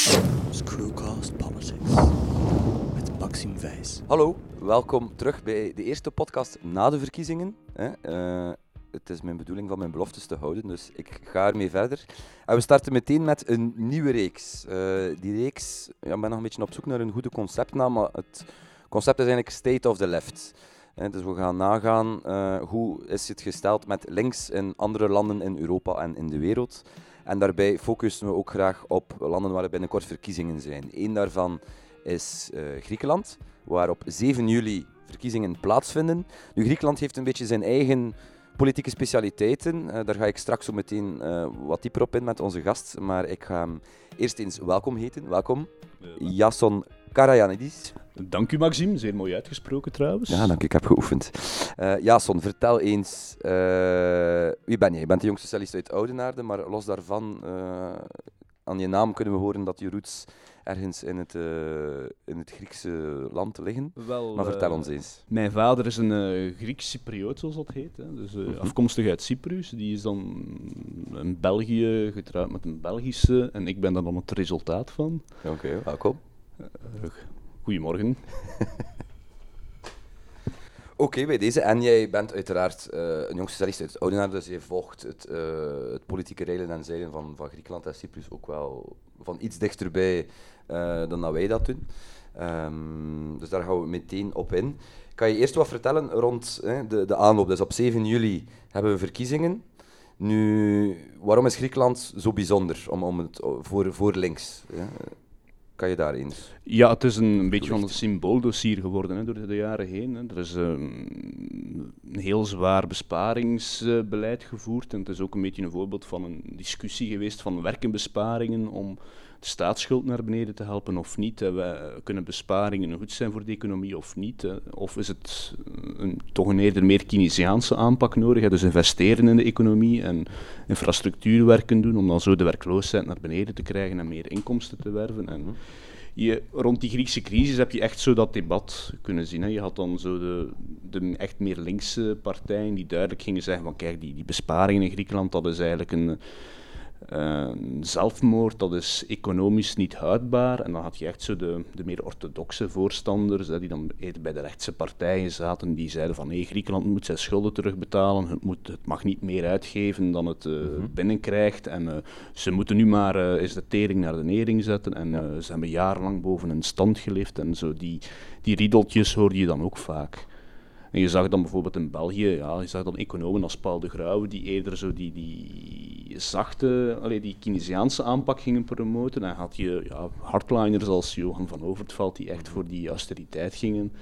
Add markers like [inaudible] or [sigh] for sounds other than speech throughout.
Screwcast Politics met Maxime Wijs. Hallo, welkom terug bij de eerste podcast na de verkiezingen. Eh, het is mijn bedoeling van mijn beloftes te houden, dus ik ga ermee verder. En we starten meteen met een nieuwe reeks. Eh, die reeks, ja, ik ben nog een beetje op zoek naar een goede conceptnaam, maar het concept is eigenlijk State of the Left. Dus we gaan nagaan uh, hoe is het gesteld met links in andere landen in Europa en in de wereld. En daarbij focussen we ook graag op landen waar er binnenkort verkiezingen zijn. Eén daarvan is uh, Griekenland, waar op 7 juli verkiezingen plaatsvinden. Nu, Griekenland heeft een beetje zijn eigen politieke specialiteiten. Uh, daar ga ik straks zo meteen uh, wat dieper op in met onze gast. Maar ik ga hem eerst eens welkom heten. Welkom, Jason Karajanidis. Dank u, Maxime. Zeer mooi uitgesproken trouwens. Ja, dank u. Ik heb geoefend. Uh, Jason, vertel eens, uh, wie ben je? Je bent de jongste cellist uit Oudenaarde, maar los daarvan, uh, aan je naam kunnen we horen dat je roots ergens in het, in het Griekse land liggen. Wel, maar vertel ons eens. Mijn vader is een Grieks Cypriot, zoals dat heet. Hè. Dus -hmm. afkomstig uit Cyprus. Die is dan in België getrouwd met een Belgische en ik ben daar dan het resultaat van. Oké, okay, welkom. Goedemorgen. [laughs] Oké, bij deze. En jij bent uiteraard uh, een jong socialist uit Oudenaarde, dus je volgt het, uh, het politieke reilen en zeilen van, van Griekenland en Cyprus ook wel van iets dichterbij uh, dan dat wij dat doen. Um, dus daar gaan we meteen op in. Kan je eerst wat vertellen rond de, de aanloop? Dus op 7 juli hebben we verkiezingen. Nu, waarom is Griekenland zo bijzonder om, om het, voor, voor links? Kan je daar eens? Ja, het is een, een beetje van een symbooldossier geworden hè, door de jaren heen. Hè. Er is um, een heel zwaar besparingsbeleid gevoerd. En het is ook een beetje een voorbeeld van een discussie geweest van werkenbesparingen om de staatsschuld naar beneden te helpen of niet. We kunnen besparingen goed zijn voor de economie of niet? Of is het een, toch een eerder meer Keynesiaanse aanpak nodig? Dus investeren in de economie en infrastructuurwerken doen om dan zo de werkloosheid naar beneden te krijgen en meer inkomsten te werven. En je, rond die Griekse crisis heb je echt zo dat debat kunnen zien. Hè. Je had dan zo de, de echt meer linkse partijen die duidelijk gingen zeggen van kijk, die, die besparingen in Griekenland, dat is eigenlijk een uh, zelfmoord, dat is economisch niet houdbaar. En dan had je echt zo de, de meer orthodoxe voorstanders, hè, die dan bij de rechtse partijen zaten, die zeiden van hey, Griekenland moet zijn schulden terugbetalen, het, moet, het mag niet meer uitgeven dan het uh, mm-hmm. binnenkrijgt. En uh, ze moeten nu maar eens de tering naar de nering zetten. En ja. ze hebben jarenlang boven een stand geleefd. En zo die, die riedeltjes hoorde je dan ook vaak. En je zag dan bijvoorbeeld in België, ja, je zag dan economen als Paul de Grauwe, die eerder zo die, die zachte, allee, die Keynesiaanse aanpak gingen promoten. En had je ja, hardliners als Johan van Overtveld, die echt voor die austeriteit gingen.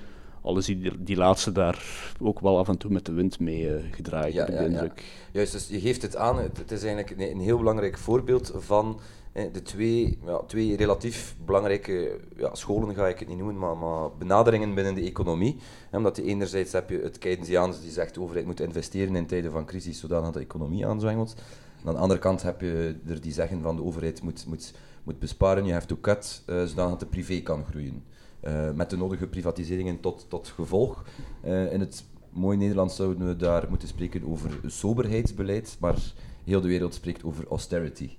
Alles die, die laatste daar ook wel af en toe met de wind mee uh, gedraaid, ja, ja, ja. Juist, dus je geeft het aan, het, het is eigenlijk een, een heel belangrijk voorbeeld van de twee, ja, twee relatief belangrijke ja, scholen, ga ik het niet noemen, maar, maar benaderingen binnen de economie. Omdat je enerzijds heb je het Keynesiaans die zegt de overheid moet investeren in tijden van crisis, zodat de economie aanzwengelt. En aan de andere kant heb je er die zeggen van de overheid moet, moet, moet besparen, je hebt to cut, uh, zodat de privé kan groeien. Uh, met de nodige privatiseringen tot, tot gevolg. Uh, in het mooie Nederlands zouden we daar moeten spreken over soberheidsbeleid, maar heel de wereld spreekt over austerity.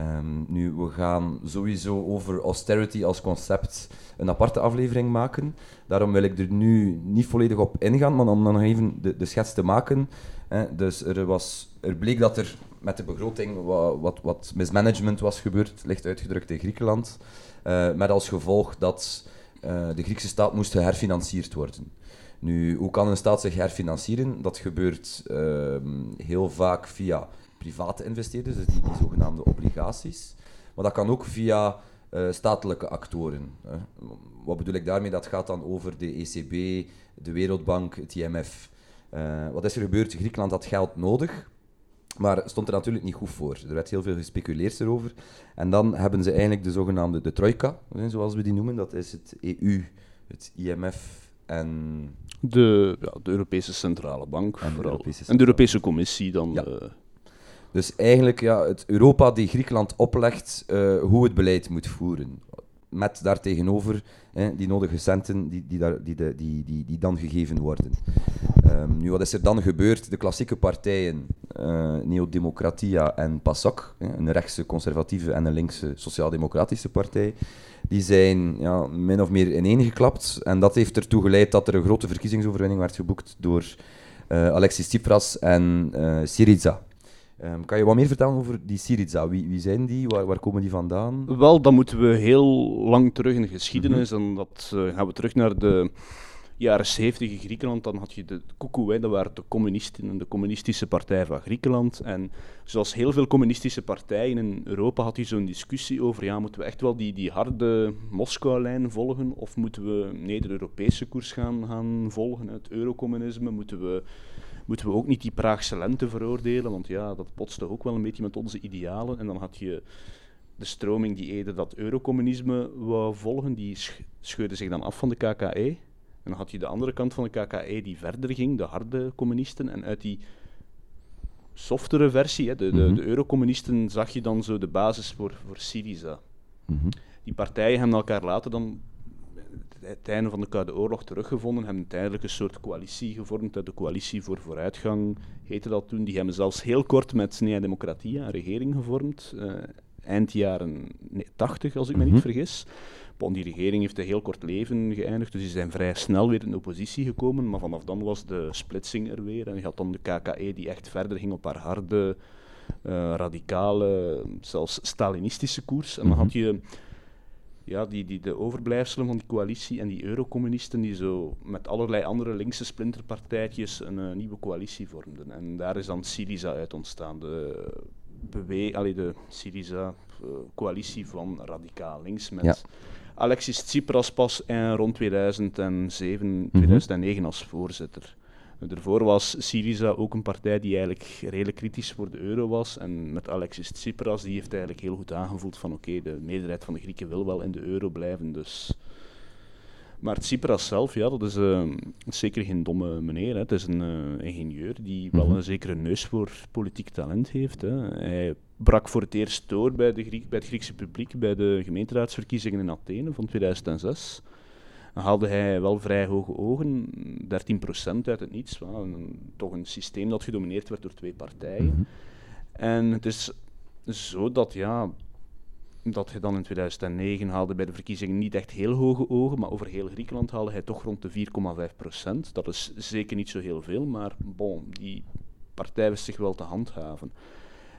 Um, nu, we gaan sowieso over austerity als concept een aparte aflevering maken. Daarom wil ik er nu niet volledig op ingaan, maar om dan nog even de, de schets te maken. Dus er, was, er bleek dat er met de begroting wat, wat, wat mismanagement was gebeurd, licht uitgedrukt in Griekenland. Uh, met als gevolg dat uh, de Griekse staat moest herfinancierd worden. Nu, hoe kan een staat zich herfinancieren? Dat gebeurt uh, heel vaak via private investeerders, dus die, die zogenaamde obligaties. Maar dat kan ook via uh, statelijke actoren. Hè. Wat bedoel ik daarmee? Dat gaat dan over de ECB, de Wereldbank, het IMF. Uh, wat is er gebeurd? Griekenland had geld nodig, maar stond er natuurlijk niet goed voor. Er werd heel veel gespeculeerd erover. En dan hebben ze eigenlijk de zogenaamde de trojka, zoals we die noemen. Dat is het EU, het IMF en... De, ja, de Europese Centrale Bank en de Europese, en de Europese Commissie dan... Ja. Uh, dus eigenlijk ja, het Europa die Griekenland oplegt uh, hoe het beleid moet voeren. Met daartegenover hè, die nodige centen die, die, daar, die, die, die, dan gegeven worden. Um, nu, wat is er dan gebeurd? De klassieke partijen, uh, Neodemocratia en PASOK, een rechtse conservatieve en een linkse sociaal-democratische partij, die zijn ja, min of meer ineengeklapt. En dat heeft ertoe geleid dat er een grote verkiezingsoverwinning werd geboekt door uh, Alexis Tsipras en uh, Syriza. Um, kan je wat meer vertellen over die Syriza? Wie, wie zijn die? Waar, waar, komen die vandaan? Wel, dan moeten we heel lang terug in de geschiedenis. Mm -hmm. En dat uh, gaan we terug naar de jaren 70 in Griekenland, dan had je de Koekoe, dat waren de communisten en de communistische partij van Griekenland. En zoals heel veel communistische partijen in Europa had je zo'n discussie over, ja, moeten we echt wel die, die harde Moskou-lijn volgen, of moeten we nee, de Europese koers gaan, gaan volgen, het eurocommunisme, moeten we moeten we ook niet die Praagse lente veroordelen, want ja, dat potste ook wel een beetje met onze idealen. En dan had je de stroming die eerder dat eurocommunisme wou volgen, die scheurde zich dan af van de KKE. En dan had je de andere kant van de KKE die verder ging, de harde communisten. En uit die softere versie, hè, de, de, -hmm. de eurocommunisten, zag je dan zo de basis voor, voor Syriza. Mm -hmm. Die partijen hebben elkaar later dan het einde van de Koude Oorlog teruggevonden, hebben tijdelijk een soort coalitie gevormd. De coalitie voor vooruitgang heette dat toen. Die hebben zelfs heel kort met Nea Democratia een regering gevormd, uh, eind jaren 80, als ik me mm -hmm. niet vergis. Bon, die regering heeft een heel kort leven geëindigd, dus die zijn vrij snel weer in de oppositie gekomen. Maar vanaf dan was de splitsing er weer. En je had dan de KKE die echt verder ging op haar harde, uh, radicale, zelfs Stalinistische koers. En dan had je ja, die, die, de overblijfselen van die coalitie en die eurocommunisten die zo met allerlei andere linkse splinterpartijtjes een uh, nieuwe coalitie vormden. En daar is dan Syriza uit ontstaan. De, bewe allee, de Syriza-coalitie van radicaal links met... Ja. Alexis Tsipras pas in rond 2007, mm-hmm. 2009 als voorzitter. Daarvoor was Syriza ook een partij die eigenlijk redelijk kritisch voor de euro was. En met Alexis Tsipras, die heeft eigenlijk heel goed aangevoeld van oké, okay, de meerderheid van de Grieken wil wel in de euro blijven, dus... Maar Tsipras zelf, ja, dat is uh, zeker geen domme meneer. Hè. Het is een uh, ingenieur die wel een zekere neus voor politiek talent heeft. Hè. Hij brak voor het eerst door bij, de Griek, bij het Griekse publiek bij de gemeenteraadsverkiezingen in Athene van 2006. Dan haalde hij wel vrij hoge ogen, 13% uit het niets. Wel, een, toch een systeem dat gedomineerd werd door twee partijen. Mm -hmm. En het is zo dat, ja, dat hij dan in 2009 haalde bij de verkiezingen niet echt heel hoge ogen, maar over heel Griekenland haalde hij toch rond de 4,5%. Dat is zeker niet zo heel veel, maar bon, die partij wist zich wel te handhaven.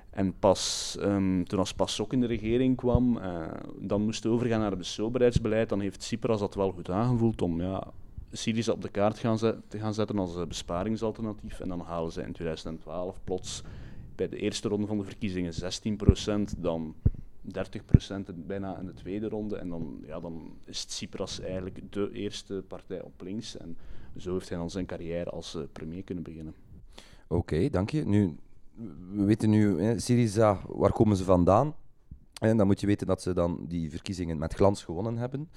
En pas um, toen als PASOK in de regering kwam, uh, dan moest overgaan naar het soberheidsbeleid, dan heeft Tsipras dat wel goed aangevoeld om ja, Syriza op de kaart gaan te gaan zetten als besparingsalternatief. En dan halen ze in 2012 plots bij de eerste ronde van de verkiezingen 16%, dan 30% bijna in de tweede ronde. En dan, ja, dan is Tsipras eigenlijk de eerste partij op links. En zo heeft hij dan zijn carrière als uh, premier kunnen beginnen. Oké, dank je. Nu, we weten nu, hè, Syriza, waar komen ze vandaan? En dan moet je weten dat ze dan die verkiezingen met glans gewonnen hebben.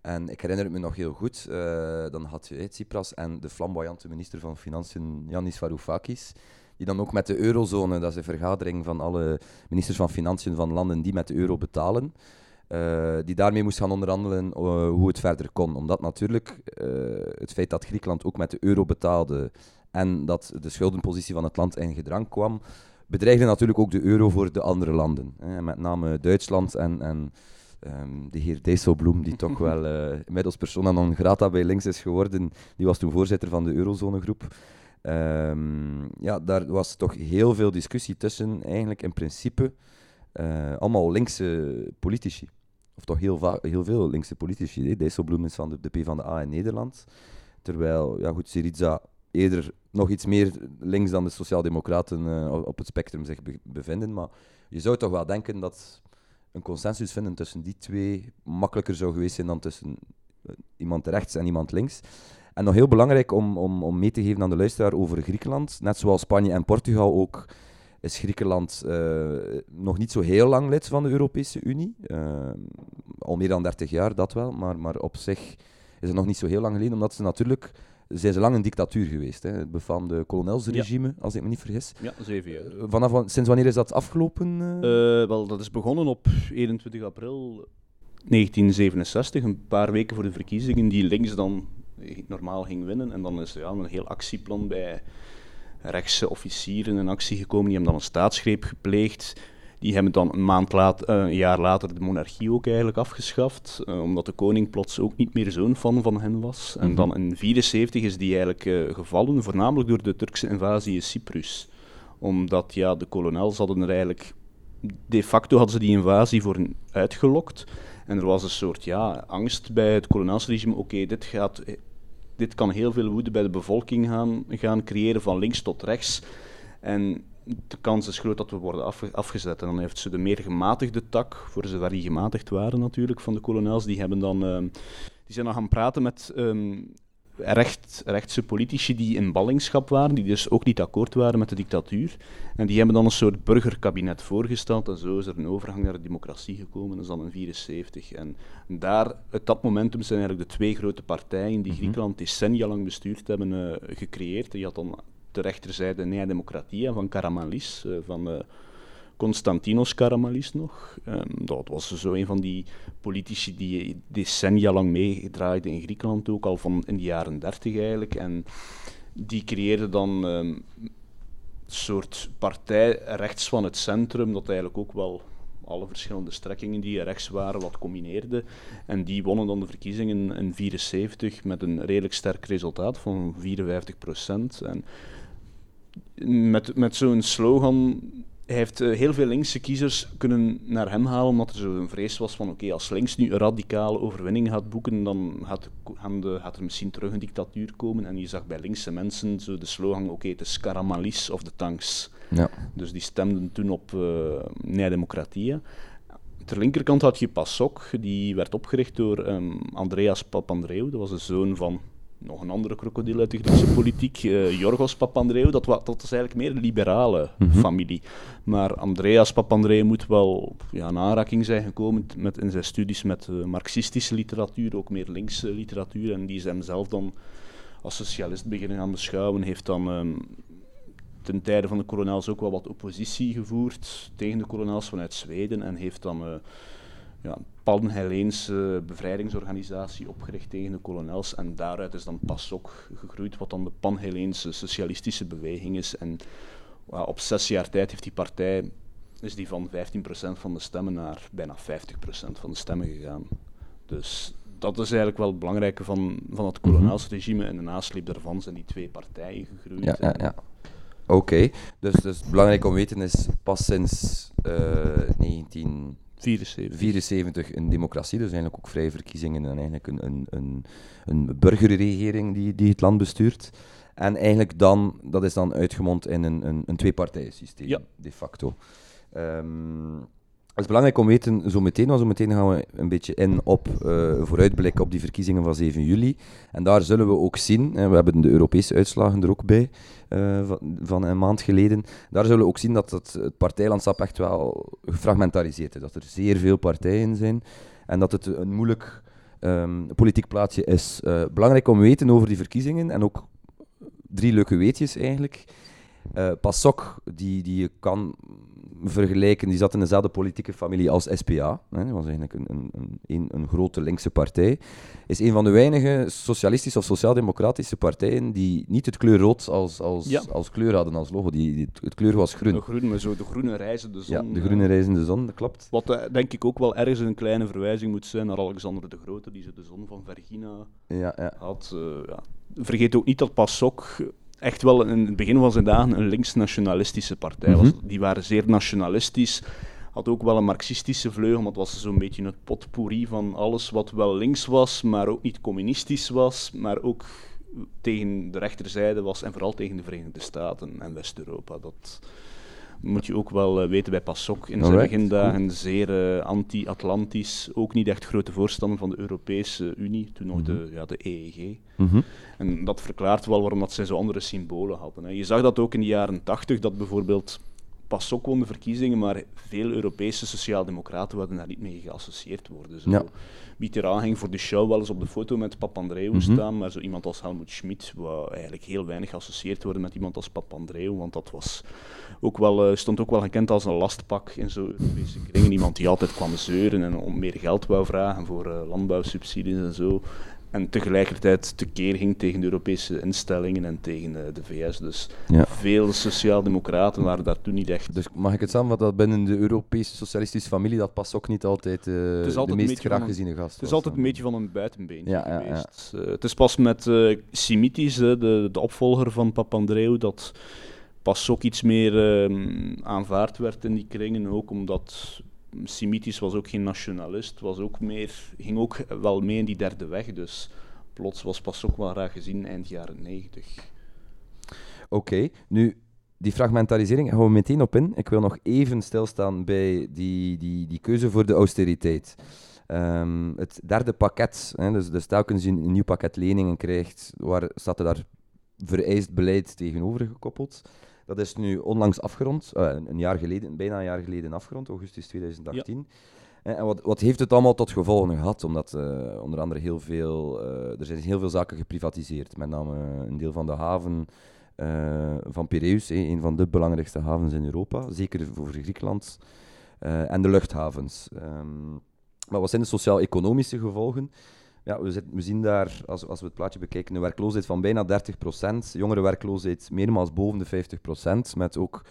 En ik herinner het me nog heel goed, uh, dan had je Tsipras en de flamboyante minister van Financiën, Yanis Varoufakis, die dan ook met de eurozone, dat is een vergadering van alle ministers van Financiën van landen die met de euro betalen, uh, die daarmee moest gaan onderhandelen uh, hoe het verder kon. Omdat natuurlijk het feit dat Griekenland ook met de euro betaalde en dat de schuldenpositie van het land in gedrang kwam, bedreigde natuurlijk ook de euro voor de andere landen. Hè. Met name Duitsland en, en um, de heer Dijsselbloem, die toch wel uh, [laughs] inmiddels persona non grata bij links is geworden, die was toen voorzitter van de eurozonegroep. Um, ja, daar was toch heel veel discussie tussen, eigenlijk in principe uh, allemaal linkse politici. Of toch heel, heel veel linkse politici. Dijsselbloem is van de, de PvdA in Nederland. Terwijl, ja goed, Syriza eerder nog iets meer links dan de Sociaaldemocraten uh, op het spectrum zich be bevinden. Maar je zou toch wel denken dat een consensus vinden tussen die twee makkelijker zou geweest zijn dan tussen uh, iemand rechts en iemand links. En nog heel belangrijk om, om, om mee te geven aan de luisteraar over Griekenland. Net zoals Spanje en Portugal ook is Griekenland uh, nog niet zo heel lang lid van de Europese Unie. al meer dan 30 jaar, dat wel. Maar, maar op zich is het nog niet zo heel lang geleden, omdat ze natuurlijk zijn ze lang een dictatuur geweest. Hè? Het befaamde kolonelsregime, ja. als ik me niet vergis. Ja, zeven jaar. Eh, vanaf, sinds wanneer is dat afgelopen? Uh? Uh, wel, dat is begonnen op 21 april 1967, een paar weken voor de verkiezingen, die links dan normaal ging winnen. En dan is ja, een heel actieplan bij rechtse officieren in actie gekomen, die hebben dan een staatsgreep gepleegd. Die hebben dan een, maand later, een jaar later de monarchie ook eigenlijk afgeschaft, omdat de koning plots ook niet meer zo'n fan van hen was. En mhm. dan in 1974 is die eigenlijk gevallen, voornamelijk door de Turkse invasie in Cyprus. Omdat ja, de kolonels hadden er eigenlijk de facto hadden ze die invasie voor hen uitgelokt. En er was een soort ja, angst bij het koloniaalsregime. Oké, dit gaat dit kan heel veel woede bij de bevolking gaan, gaan creëren, van links tot rechts. En de kans is groot dat we worden afgezet. En dan heeft ze de meer gematigde tak, voor zover die gematigd waren natuurlijk, van de kolonels, die, hebben dan, uh, die zijn dan gaan praten met um, recht, rechtse politici die in ballingschap waren, die dus ook niet akkoord waren met de dictatuur. En die hebben dan een soort burgerkabinet voorgesteld en zo is er een overgang naar de democratie gekomen, dat is dan in 1974. En daar, uit dat momentum zijn eigenlijk de twee grote partijen die mhm. Griekenland decennia lang bestuurd hebben, uh, gecreëerd. Je had dan de rechterzijde Nea Democratia van Karamanlis, uh, van... Constantinos Karamanlis nog. Um, dat was zo een van die politici die decennia lang meegedraaid in Griekenland, ook al van in de jaren dertig eigenlijk. En die creëerde dan um, een soort partij rechts van het centrum, dat eigenlijk ook wel alle verschillende strekkingen die rechts waren wat combineerde. En die wonnen dan de verkiezingen in 1974 met een redelijk sterk resultaat van 54 procent. En met, met zo'n slogan hij heeft uh, heel veel linkse kiezers kunnen naar hem halen, omdat er zo'n vrees was van oké, als links nu een radicale overwinning gaat boeken, dan gaat, de, gaat, er misschien terug een dictatuur komen. En je zag bij linkse mensen zo de slogan, oké, okay, het is Karamalis of de tanks. Ja. Dus die stemden toen op uh, Nea Democratia. Ter linkerkant had je PASOK, die werd opgericht door um, Andreas Papandreou, dat was de zoon van nog een andere krokodil uit de Griekse politiek, uh, Jorgos Papandreou, dat, dat was eigenlijk meer een liberale mhm. familie. Maar Andreas Papandreou moet wel ja, een aanraking zijn gekomen met, in zijn studies met uh, marxistische literatuur, ook meer linkse literatuur, en die is hem zelf dan als socialist beginnen gaan beschouwen, heeft dan um, ten tijde van de kolonels ook wel wat oppositie gevoerd tegen de kolonels vanuit Zweden en heeft dan... Uh, ja, pan-Helleense bevrijdingsorganisatie opgericht tegen de kolonels. En daaruit is dan PASOK gegroeid, wat dan de pan-Helleense socialistische beweging is. En op zes jaar tijd heeft die partij is die van 15% van de stemmen naar bijna 50% van de stemmen gegaan. Dus dat is eigenlijk wel het belangrijke van, van het kolonelsregime. En de nasleep daarvan zijn die twee partijen gegroeid. Ja, ja, ja. Oké, dus, dus belangrijk om te weten is pas sinds uh, eh, 19... 74. 74 een democratie, dus eigenlijk ook vrije verkiezingen en eigenlijk een, een, een, een burgerregering die, die het land bestuurt. En eigenlijk dan, dat is dan uitgemond in een, een, een twee-partijen-systeem, ja. de facto. Um, het is belangrijk om te weten, zo meteen, want zo meteen gaan we een beetje in op uh, vooruitblik op die verkiezingen van 7 juli. En daar zullen we ook zien, we hebben de Europese uitslagen er ook bij, uh, van, een maand geleden. Daar zullen we ook zien dat het, het partijlandschap echt wel gefragmentariseerd is. Dat er zeer veel partijen zijn en dat het een moeilijk um, politiek plaatsje is. Uh, belangrijk om te weten over die verkiezingen en ook drie leuke weetjes eigenlijk. PASOK, die, die je kan vergelijken, die zat in dezelfde politieke familie als SPA. Hè, dat was eigenlijk een, een, een, een, grote linkse partij. Is een van de weinige socialistische of sociaal-democratische partijen die niet het kleur rood als, als, als kleur hadden, als logo. Die, die, het kleur was groen. De groen, maar zo de groene reizende zon. Ja, de groene reizende zon, dat klopt. Wat uh, denk ik ook wel ergens een kleine verwijzing moet zijn naar Alexander de Grote, die zo de zon van Vergina ja. had. Uh, ja. Vergeet ook niet dat PASOK echt wel in het begin van zijn dagen een links-nationalistische partij was. Mhm. Die waren zeer nationalistisch. Had ook wel een marxistische vleugel, maar het was zo'n beetje het potpourri van alles wat wel links was, maar ook niet communistisch was, maar ook tegen de rechterzijde was en vooral tegen de Verenigde Staten en West-Europa. Dat, moet je ook wel uh, weten bij PASOK in zijn begindagen zeer uh, anti-Atlantisch, ook niet echt grote voorstander van de Europese Unie, toen nog de, mhm. ja, de EEG. Mhm. En dat verklaart wel waarom dat zij zo andere symbolen hadden. Hè. Je zag dat ook in de jaren tachtig, dat bijvoorbeeld PASOK won de verkiezingen, maar veel Europese sociaaldemocraten wilden daar niet mee geassocieerd worden. Zo. Ja. Mitterrand ging voor de show wel eens op de foto met Papandreou mm staan, maar zo iemand als Helmut Schmidt wou eigenlijk heel weinig geassocieerd worden met iemand als Papandreou, want dat was ook wel, uh, stond ook wel gekend als een lastpak in zo'n Europese kringen. Iemand die altijd kwam zeuren en om meer geld wou vragen voor uh, landbouwsubsidies en zo. En tegelijkertijd tekeer ging tegen de Europese instellingen en tegen de, de VS. Dus Ja. veel sociaaldemocraten waren daar toen niet echt. Dus mag ik het samenvatten dat binnen de Europese socialistische familie dat pas ook niet altijd, eh, Het is de altijd een meest beetje graag van een- geziene gast Het is altijd een beetje van een buitenbeentje Ja, ja, ja. geweest. Eh, het is pas met eh Simitis, hè, de, de opvolger van Papandreou, dat pas ook iets meer ehm, aanvaard werd in die kringen. Ook omdat Simitis was ook geen nationalist, was ook meer, ging ook wel mee in die derde weg. Dus plots was pas ook wel raar gezien eind jaren negentig. Oké, nu die fragmentarisering gaan we meteen op in. Ik wil nog even stilstaan bij die, die, die keuze voor de austeriteit. Ehm, het derde pakket, hè, dus, dus telkens je een nieuw pakket leningen krijgt, waar staat er daar vereist beleid tegenover gekoppeld. Dat is nu onlangs afgerond, eh, een, jaar geleden, bijna een jaar geleden afgerond, augustus 2018. Eh, En wat, wat heeft het allemaal tot gevolgen gehad? Omdat eh, onder andere heel veel, eh, er zijn heel veel zaken geprivatiseerd. Met name een deel van de haven van Piraeus, eh, een van de belangrijkste havens in Europa, zeker voor Griekenland, en de luchthavens. Ehm, maar wat zijn de sociaal-economische gevolgen? Ja, we, zien daar, als, als we het plaatje bekijken, een werkloosheid van bijna 30%, jongerenwerkloosheid meermaals boven de 50%, met ook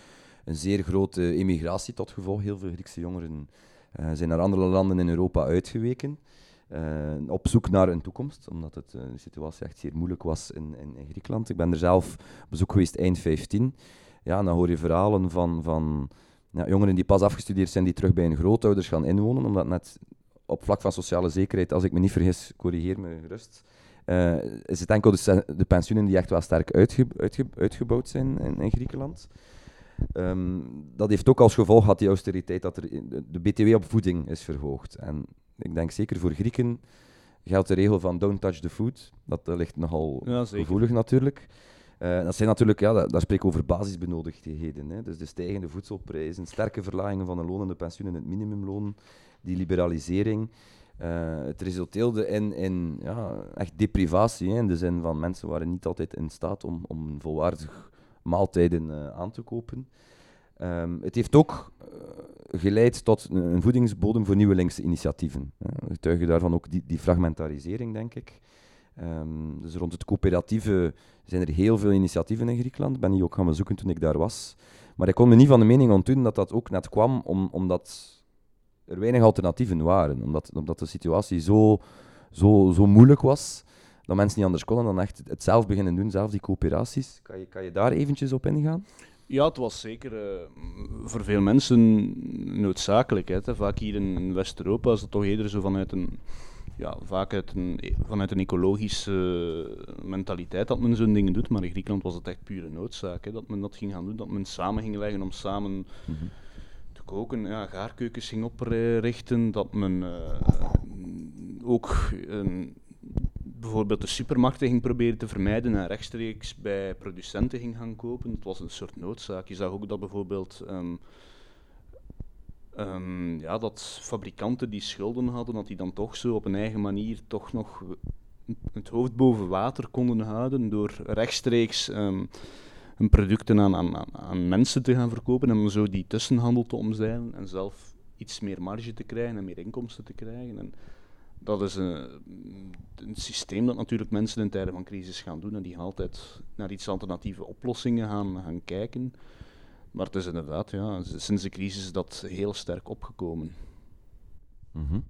een zeer grote emigratie tot gevolg. Heel veel Griekse jongeren eh, zijn naar andere landen in Europa uitgeweken. eh, op zoek naar een toekomst, omdat het, eh, de situatie echt zeer moeilijk was in, in, Griekenland. Ik ben er zelf op bezoek geweest eind 15. Ja, dan hoor je verhalen van, van ja, jongeren die pas afgestudeerd zijn, die terug bij hun grootouders gaan inwonen, omdat net op vlak van sociale zekerheid, als ik me niet vergis, corrigeer me gerust, eh, is het enkel de, de pensioenen die echt wel sterk uitge- uitge- uitgebouwd zijn in, in Griekenland. Ehm, dat heeft ook als gevolg gehad, die austeriteit, dat er de, BTW op voeding is verhoogd. En ik denk zeker voor Grieken geldt de regel van don't touch the food. Dat eh, ligt nogal Ja, gevoelig natuurlijk. Eh, dat zijn natuurlijk, ja, daar, daar spreek ik over basisbenodigdheden. Hè. Dus de stijgende voedselprijzen, sterke verlagingen van de lonen, de pensioenen, het minimumloon, die liberalisering. Eh, het resulteerde in, in ja, echt deprivatie, hè, in de zin van mensen waren niet altijd in staat om, om volwaardig maaltijden eh, aan te kopen. Ehm, het heeft ook eh, geleid tot een, voedingsbodem voor nieuwe linkse initiatieven. Uh, getuigen daarvan ook die, die fragmentarisering, denk ik. Ehm, dus rond het coöperatieve zijn er heel veel initiatieven in Griekenland. Ben die ook gaan bezoeken toen ik daar was. Maar ik kon me niet van de mening ontdoen dat dat ook net kwam om, omdat er weinig alternatieven waren. Omdat, omdat de situatie zo, zo, zo moeilijk was, dat mensen niet anders konden dan echt het zelf beginnen doen, zelf die coöperaties. Kan je, kan je daar eventjes op ingaan? Ja, het was zeker eh, voor veel mensen noodzakelijk. Hè. Vaak hier in, West-Europa is het toch eerder zo vanuit een, ja, vaak uit een, vanuit een ecologische mentaliteit dat men zo'n dingen doet. Maar in Griekenland was het echt pure noodzaak hè, dat men dat ging gaan doen. Dat men samen ging leggen om samen te koken, ja, gaarkeukens ging oprichten. Dat men eh, ook bijvoorbeeld de supermarkten ging proberen te vermijden en rechtstreeks bij producenten ging gaan kopen. Het was een soort noodzaak. Je zag ook dat bijvoorbeeld ehm, ehm, ja, dat fabrikanten die schulden hadden, dat die dan toch zo op een eigen manier toch nog het hoofd boven water konden houden door rechtstreeks ehm, hun producten aan, aan, aan mensen te gaan verkopen en zo die tussenhandel te omzeilen en zelf iets meer marge te krijgen en meer inkomsten te krijgen. En dat is een, een, systeem dat natuurlijk mensen in tijden van crisis gaan doen en die altijd naar iets alternatieve oplossingen gaan, gaan kijken. Maar het is inderdaad, ja, sinds de crisis is dat heel sterk opgekomen. -hmm.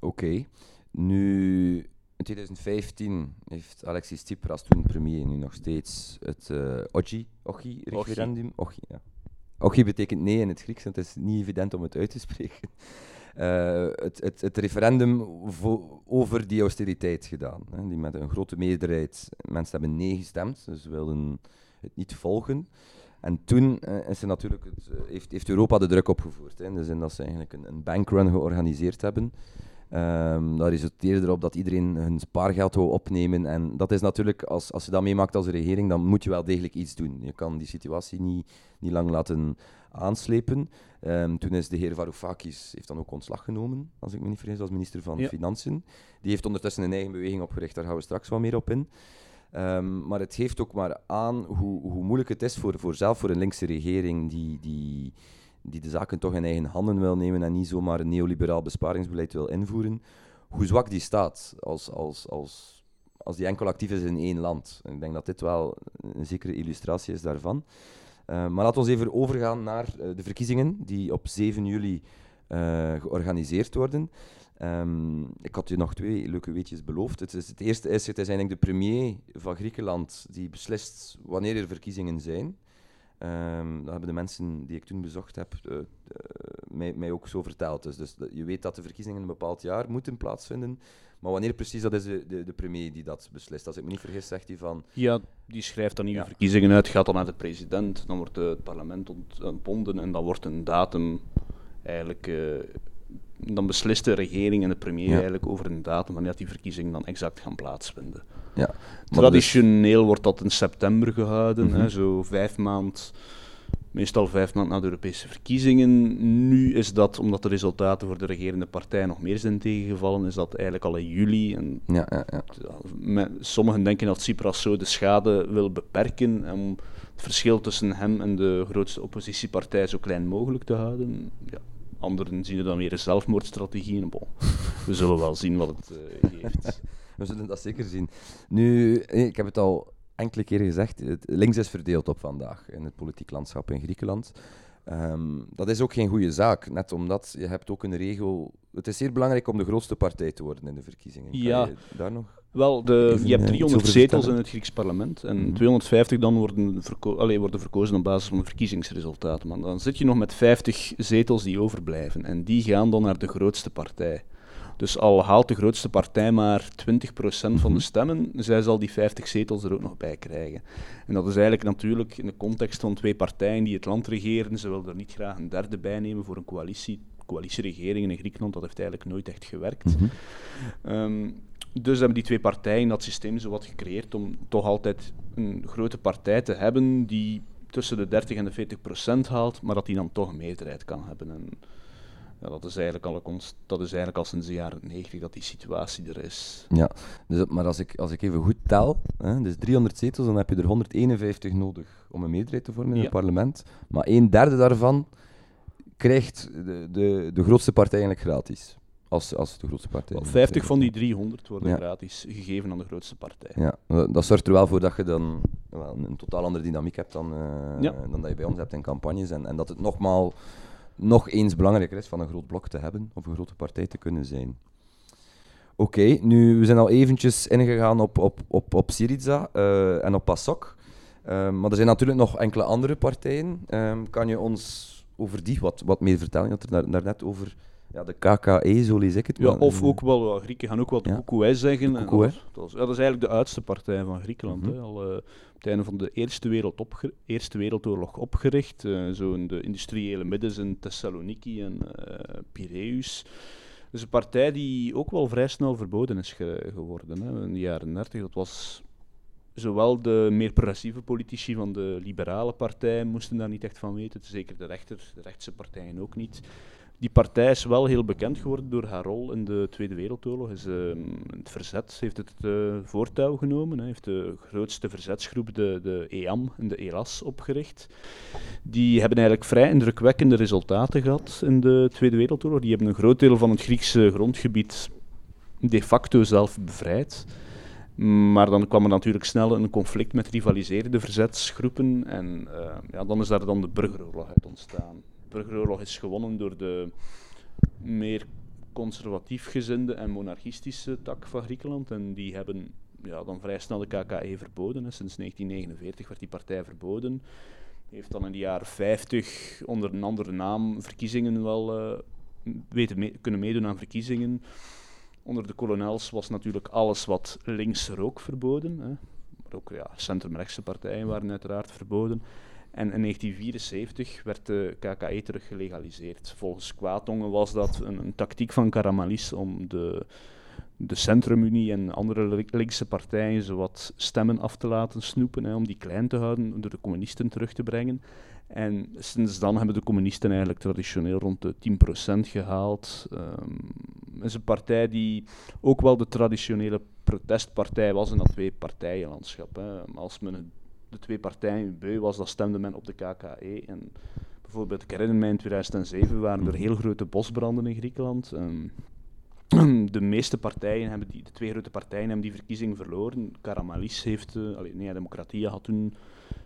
Oké. Nu, in 2015 heeft Alexis Tsipras, toen premier, nu nog steeds het uh, OGI-referendum. OGI, ja. OGI betekent nee in het Grieks, het is niet evident om het uit te spreken. Uh, [laughs] het, het, het, referendum over die austeriteit gedaan. Hè, die met een grote meerderheid, mensen hebben nee gestemd, dus wilden het niet volgen. En toen uh, is er natuurlijk het, uh, heeft, heeft, Europa de druk opgevoerd. Hè, in de zin dat ze eigenlijk een, een bankrun georganiseerd hebben. Um, dat resulteerde erop dat iedereen hun spaargeld wou opnemen. En dat is natuurlijk, als, als je dat meemaakt als regering, dan moet je wel degelijk iets doen. Je kan die situatie niet, niet lang laten aanslepen. Um, toen is de heer Varoufakis heeft dan ook ontslag genomen, als ik me niet vergis, als minister van ja. Financiën. Die heeft ondertussen een eigen beweging opgericht, daar gaan we straks wat meer op in. Um, maar het geeft ook maar aan hoe, hoe moeilijk het is voor, voor zelf voor een linkse regering die, die, die de zaken toch in eigen handen wil nemen en niet zomaar een neoliberaal besparingsbeleid wil invoeren, hoe zwak die staat als, als, als als die enkel actief is in één land. ik denk dat dit wel een zekere illustratie is daarvan. Uh, maar laten we even overgaan naar de verkiezingen die op 7 juli georganiseerd worden. Um, ik had je nog twee leuke weetjes beloofd. Het, is, het eerste is, het is eigenlijk de premier van Griekenland die beslist wanneer er verkiezingen zijn. Um, dat hebben de mensen die ik toen bezocht heb uh, uh, mij, mij, ook zo verteld. Dus, dus je weet dat de verkiezingen een bepaald jaar moeten plaatsvinden. Maar wanneer precies, dat is de, de, de, premier die dat beslist. Als ik me niet vergis, zegt hij van... Ja, die schrijft dan nieuwe ja. verkiezingen uit, gaat dan naar de president, dan wordt het parlement ontbonden en dan wordt een datum eigenlijk... Dan beslist de regering en de premier eigenlijk over een datum wanneer die verkiezingen dan exact gaan plaatsvinden. Ja, Traditioneel dus... wordt dat in september gehouden, mm -hmm. hè, zo vijf maand, meestal vijf maanden na de Europese verkiezingen. Nu is dat, omdat de resultaten voor de regerende partij nog meer zijn tegengevallen, is dat eigenlijk al in juli. En ja, ja, ja. sommigen denken dat Tsipras zo de schade wil beperken om het verschil tussen hem en de grootste oppositiepartij zo klein mogelijk te houden. Ja, Anderen zien er dan weer een zelfmoordstrategie in. Bon, [laughs] we zullen wel zien wat het uh, geeft. [laughs] we zullen dat zeker zien. Nu, eh, ik heb het al enkele keren gezegd, het, links is verdeeld op vandaag in het politiek landschap in Griekenland. Um, dat is ook geen goede zaak, net omdat je hebt ook een regel... Het is zeer belangrijk om de grootste partij te worden in de verkiezingen. Kan ja. daar nog... Wel, de, je hebt 300 zetels in het Grieks parlement en mm 250 dan worden, verko allee, worden verkozen op basis van de verkiezingsresultaten. Maar dan zit je nog met 50 zetels die overblijven en die gaan dan naar de grootste partij. Dus al haalt de grootste partij maar 20% van de mhm. stemmen, zij zal die 50 zetels er ook nog bij krijgen. En dat is eigenlijk natuurlijk in de context van twee partijen die het land regeren. Ze willen er niet graag een derde bij nemen voor een coalitie. Coalitieregering in Griekenland, dat heeft eigenlijk nooit echt gewerkt. Mhm. Ehm, dus hebben die twee partijen dat systeem zo wat gecreëerd om toch altijd een grote partij te hebben die tussen de 30 en de 40 procent haalt, maar dat die dan toch een meerderheid kan hebben. En ja, dat, is eigenlijk al een dat is eigenlijk al sinds de jaren 90 dat die situatie er is. Ja, dus, maar als ik, als ik even goed tel, hè, dus 300 zetels, dan heb je er 151 nodig om een meerderheid te vormen in het parlement. Maar een derde daarvan krijgt de, de, de grootste partij eigenlijk gratis. Als, als de grootste partij. Wel, 50 van die 300 worden gratis gegeven aan de grootste partij. Ja, dat zorgt er wel voor dat je dan wel, een totaal andere dynamiek hebt dan, uh, dan dat je bij ons hebt in campagnes. En, en dat het nogmaal nog eens belangrijker is van een groot blok te hebben of een grote partij te kunnen zijn. Oké, nu we zijn al eventjes ingegaan op, op, op, op Syriza uh, en op PASOK. Uh, maar er zijn natuurlijk nog enkele andere partijen. Uh, kan je ons over die wat, wat meer vertellen? Je had er daar, daarnet over ja, de KKE, zo lees ik het. Ja, of ook wel, Grieken gaan ook wel de ja. zeggen. Dat, dat, is, dat, is, eigenlijk de oudste partij van Griekenland. Mm Al uh, op het einde van de Eerste, wereld opge Eerste Wereldoorlog opgericht. Uh, zo in de industriële middens in Thessaloniki en uh, Piraeus. Dus een partij die ook wel vrij snel verboden is ge geworden hè, in de jaren 30. Dat was zowel de meer progressieve politici van de liberale partij moesten daar niet echt van weten, zeker de, rechter, de rechtse partijen ook niet die partij is wel heel bekend geworden door haar rol in de Tweede Wereldoorlog. Is, uh, het verzet heeft het uh, voortouw genomen. Hij heeft de grootste verzetsgroep, de, de EAM en de ELAS, opgericht. Die hebben eigenlijk vrij indrukwekkende resultaten gehad in de Tweede Wereldoorlog. Die hebben een groot deel van het Griekse grondgebied de facto zelf bevrijd. Maar dan kwam er natuurlijk snel een conflict met rivaliserende verzetsgroepen. En uh, ja, dan is daar dan de burgeroorlog uit ontstaan burgeroorlog is gewonnen door de meer conservatief gezinde en monarchistische tak van Griekenland. En die hebben ja, dan vrij snel de KKE verboden. Sinds 1949 werd die partij verboden. Heeft dan in de jaren 50 onder een andere naam verkiezingen wel uh, weten kunnen meedoen aan verkiezingen. Onder de kolonels was natuurlijk alles wat links rook verboden. Hè. Maar ook ja, centrumrechtse partijen waren uiteraard verboden. En in 1974 werd de KKE terug gelegaliseerd. Volgens Kwaadongen was dat een, tactiek van Karamanlis om de, de Centrumunie en andere linkse partijen zowat stemmen af te laten snoepen, hè, om die klein te houden, door de communisten terug te brengen. En sinds dan hebben de communisten eigenlijk traditioneel rond de 10% gehaald. Um, het is een partij die ook wel de traditionele protestpartij was in dat twee-partijenlandschap. Als men de twee partijen beu was, dat stemde men op de KKE. En bijvoorbeeld, ik herinner mij in 2007 waren er heel grote bosbranden in Griekenland. Um, [clears throat] de meeste partijen hebben die, de twee grote partijen hebben die verkiezing verloren. Karamalis heeft, uh, nee, Democratia had toen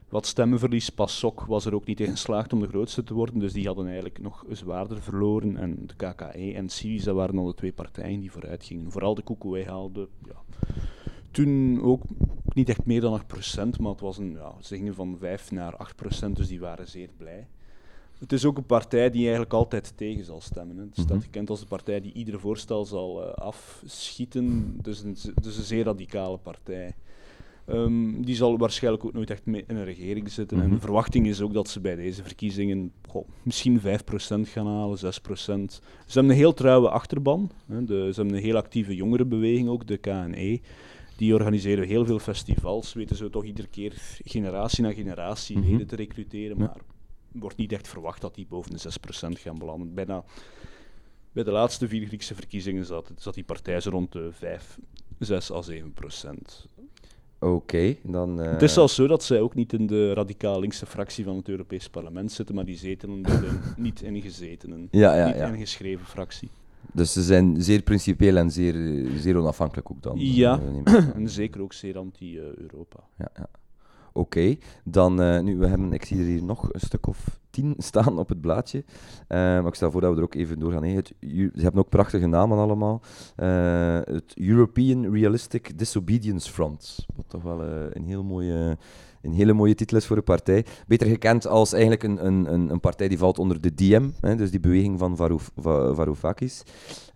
wat stemmenverlies. PASOK was er ook niet tegen geslaagd om de grootste te worden, dus die hadden eigenlijk nog zwaarder verloren. En de KKE en Syriza waren al de twee partijen die vooruit gingen. Vooral de Koekoué haalde ja, toen ook niet echt meer dan 8 procent, maar het was een, ja, ze gingen van 5 naar 8 procent, dus die waren zeer blij. Het is ook een partij die eigenlijk altijd tegen zal stemmen. Hè. Het staat mhm. gekend als een partij die ieder voorstel zal uh, afschieten, dus een, dus een zeer radicale partij. Um, die zal waarschijnlijk ook nooit echt mee in een regering zitten. En de mhm. verwachting is ook dat ze bij deze verkiezingen goh, misschien 5% gaan halen, 6%. Ze hebben een heel trouwe achterban. Hè. De, ze hebben een heel actieve jongerenbeweging ook, de KNE. Die organiseren heel veel festivals, weten zo toch iedere keer generatie na generatie mhm. leden te recruteren. Maar wordt niet echt verwacht dat die boven de 6% gaan belanden. Bijna bij de laatste vier Griekse verkiezingen zat, zat die partij zo rond de 5, 6 à 7 procent. Oké, dan... Het is zelfs zo dat zij ook niet in de radicaal linkse fractie van het Europees Parlement zitten, maar die zetelen de [laughs] niet ingezetenen, ja, ja, niet ja. ingeschreven fractie. Dus ze zijn zeer principieel en zeer, zeer onafhankelijk ook dan? Ja, uh, en zeker ook zeer anti-Europa. ja, ja. Oké, dan uh, nu, we hebben, ik zie er hier nog een stuk of tien [laughs] staan op het blaadje. Uh, maar ik stel voor dat we er ook even doorgaan. Hey, het, ze hebben ook prachtige namen allemaal. Uh, het European Realistic Disobedience Front. Wat toch wel een, heel mooie, een hele mooie titel is voor een partij. Beter gekend als eigenlijk een, een, een partij die valt onder de DM, hè, dus die beweging van Varouf, Varoufakis.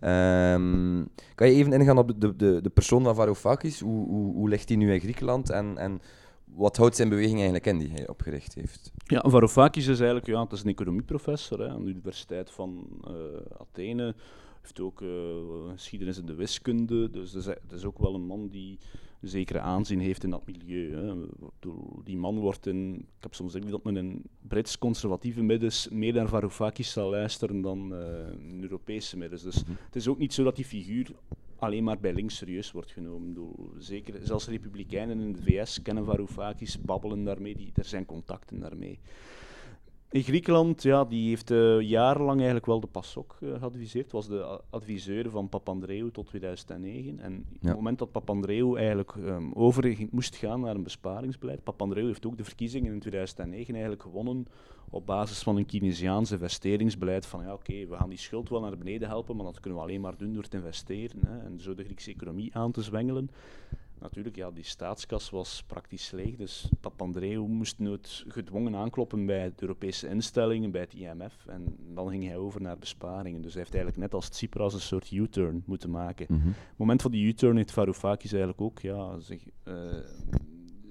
Um, kan je even ingaan op de, de, de persoon van Varoufakis? Hoe, hoe, hoe ligt hij nu in Griekenland? En, en wat houdt zijn beweging eigenlijk in die hij opgericht heeft? Ja, Varoufakis is eigenlijk ja, het is een economieprofessor hè, aan de Universiteit van uh, Athene. heeft ook uh, geschiedenis in de wiskunde. Dus het is, ook wel een man die zekere aanzien heeft in dat milieu. Hè. Die man wordt in, ik heb soms gezegd dat men in Brits conservatieve middens meer naar Varoufakis zal luisteren dan uh, in Europese middens. Dus mhm. het is ook niet zo dat die figuur alleen maar bij links serieus wordt genomen. zeker, zelfs republikeinen in de VS kennen Varoufakis, babbelen daarmee, die, er zijn contacten daarmee. In Griekenland, ja, die heeft uh, jarenlang eigenlijk wel de PASOK uh, geadviseerd. was de adviseur van Papandreou tot 2009. En op het moment dat Papandreou eigenlijk um, over moest gaan naar een besparingsbeleid, Papandreou heeft ook de verkiezingen in 2009 eigenlijk gewonnen op basis van een Keynesiaans investeringsbeleid van ja, oké, we gaan die schuld wel naar beneden helpen, maar dat kunnen we alleen maar doen door te investeren hè, en zo de Griekse economie aan te zwengelen. Natuurlijk, ja, die staatskas was praktisch leeg, dus Papandreou moest nooit gedwongen aankloppen bij de Europese instellingen, bij het IMF, en dan ging hij over naar besparingen. Dus hij heeft eigenlijk net als Tsipras een soort U-turn moeten maken. Mm Op het moment van die U-turn heeft Varoufakis eigenlijk ook, ja, zich, uh,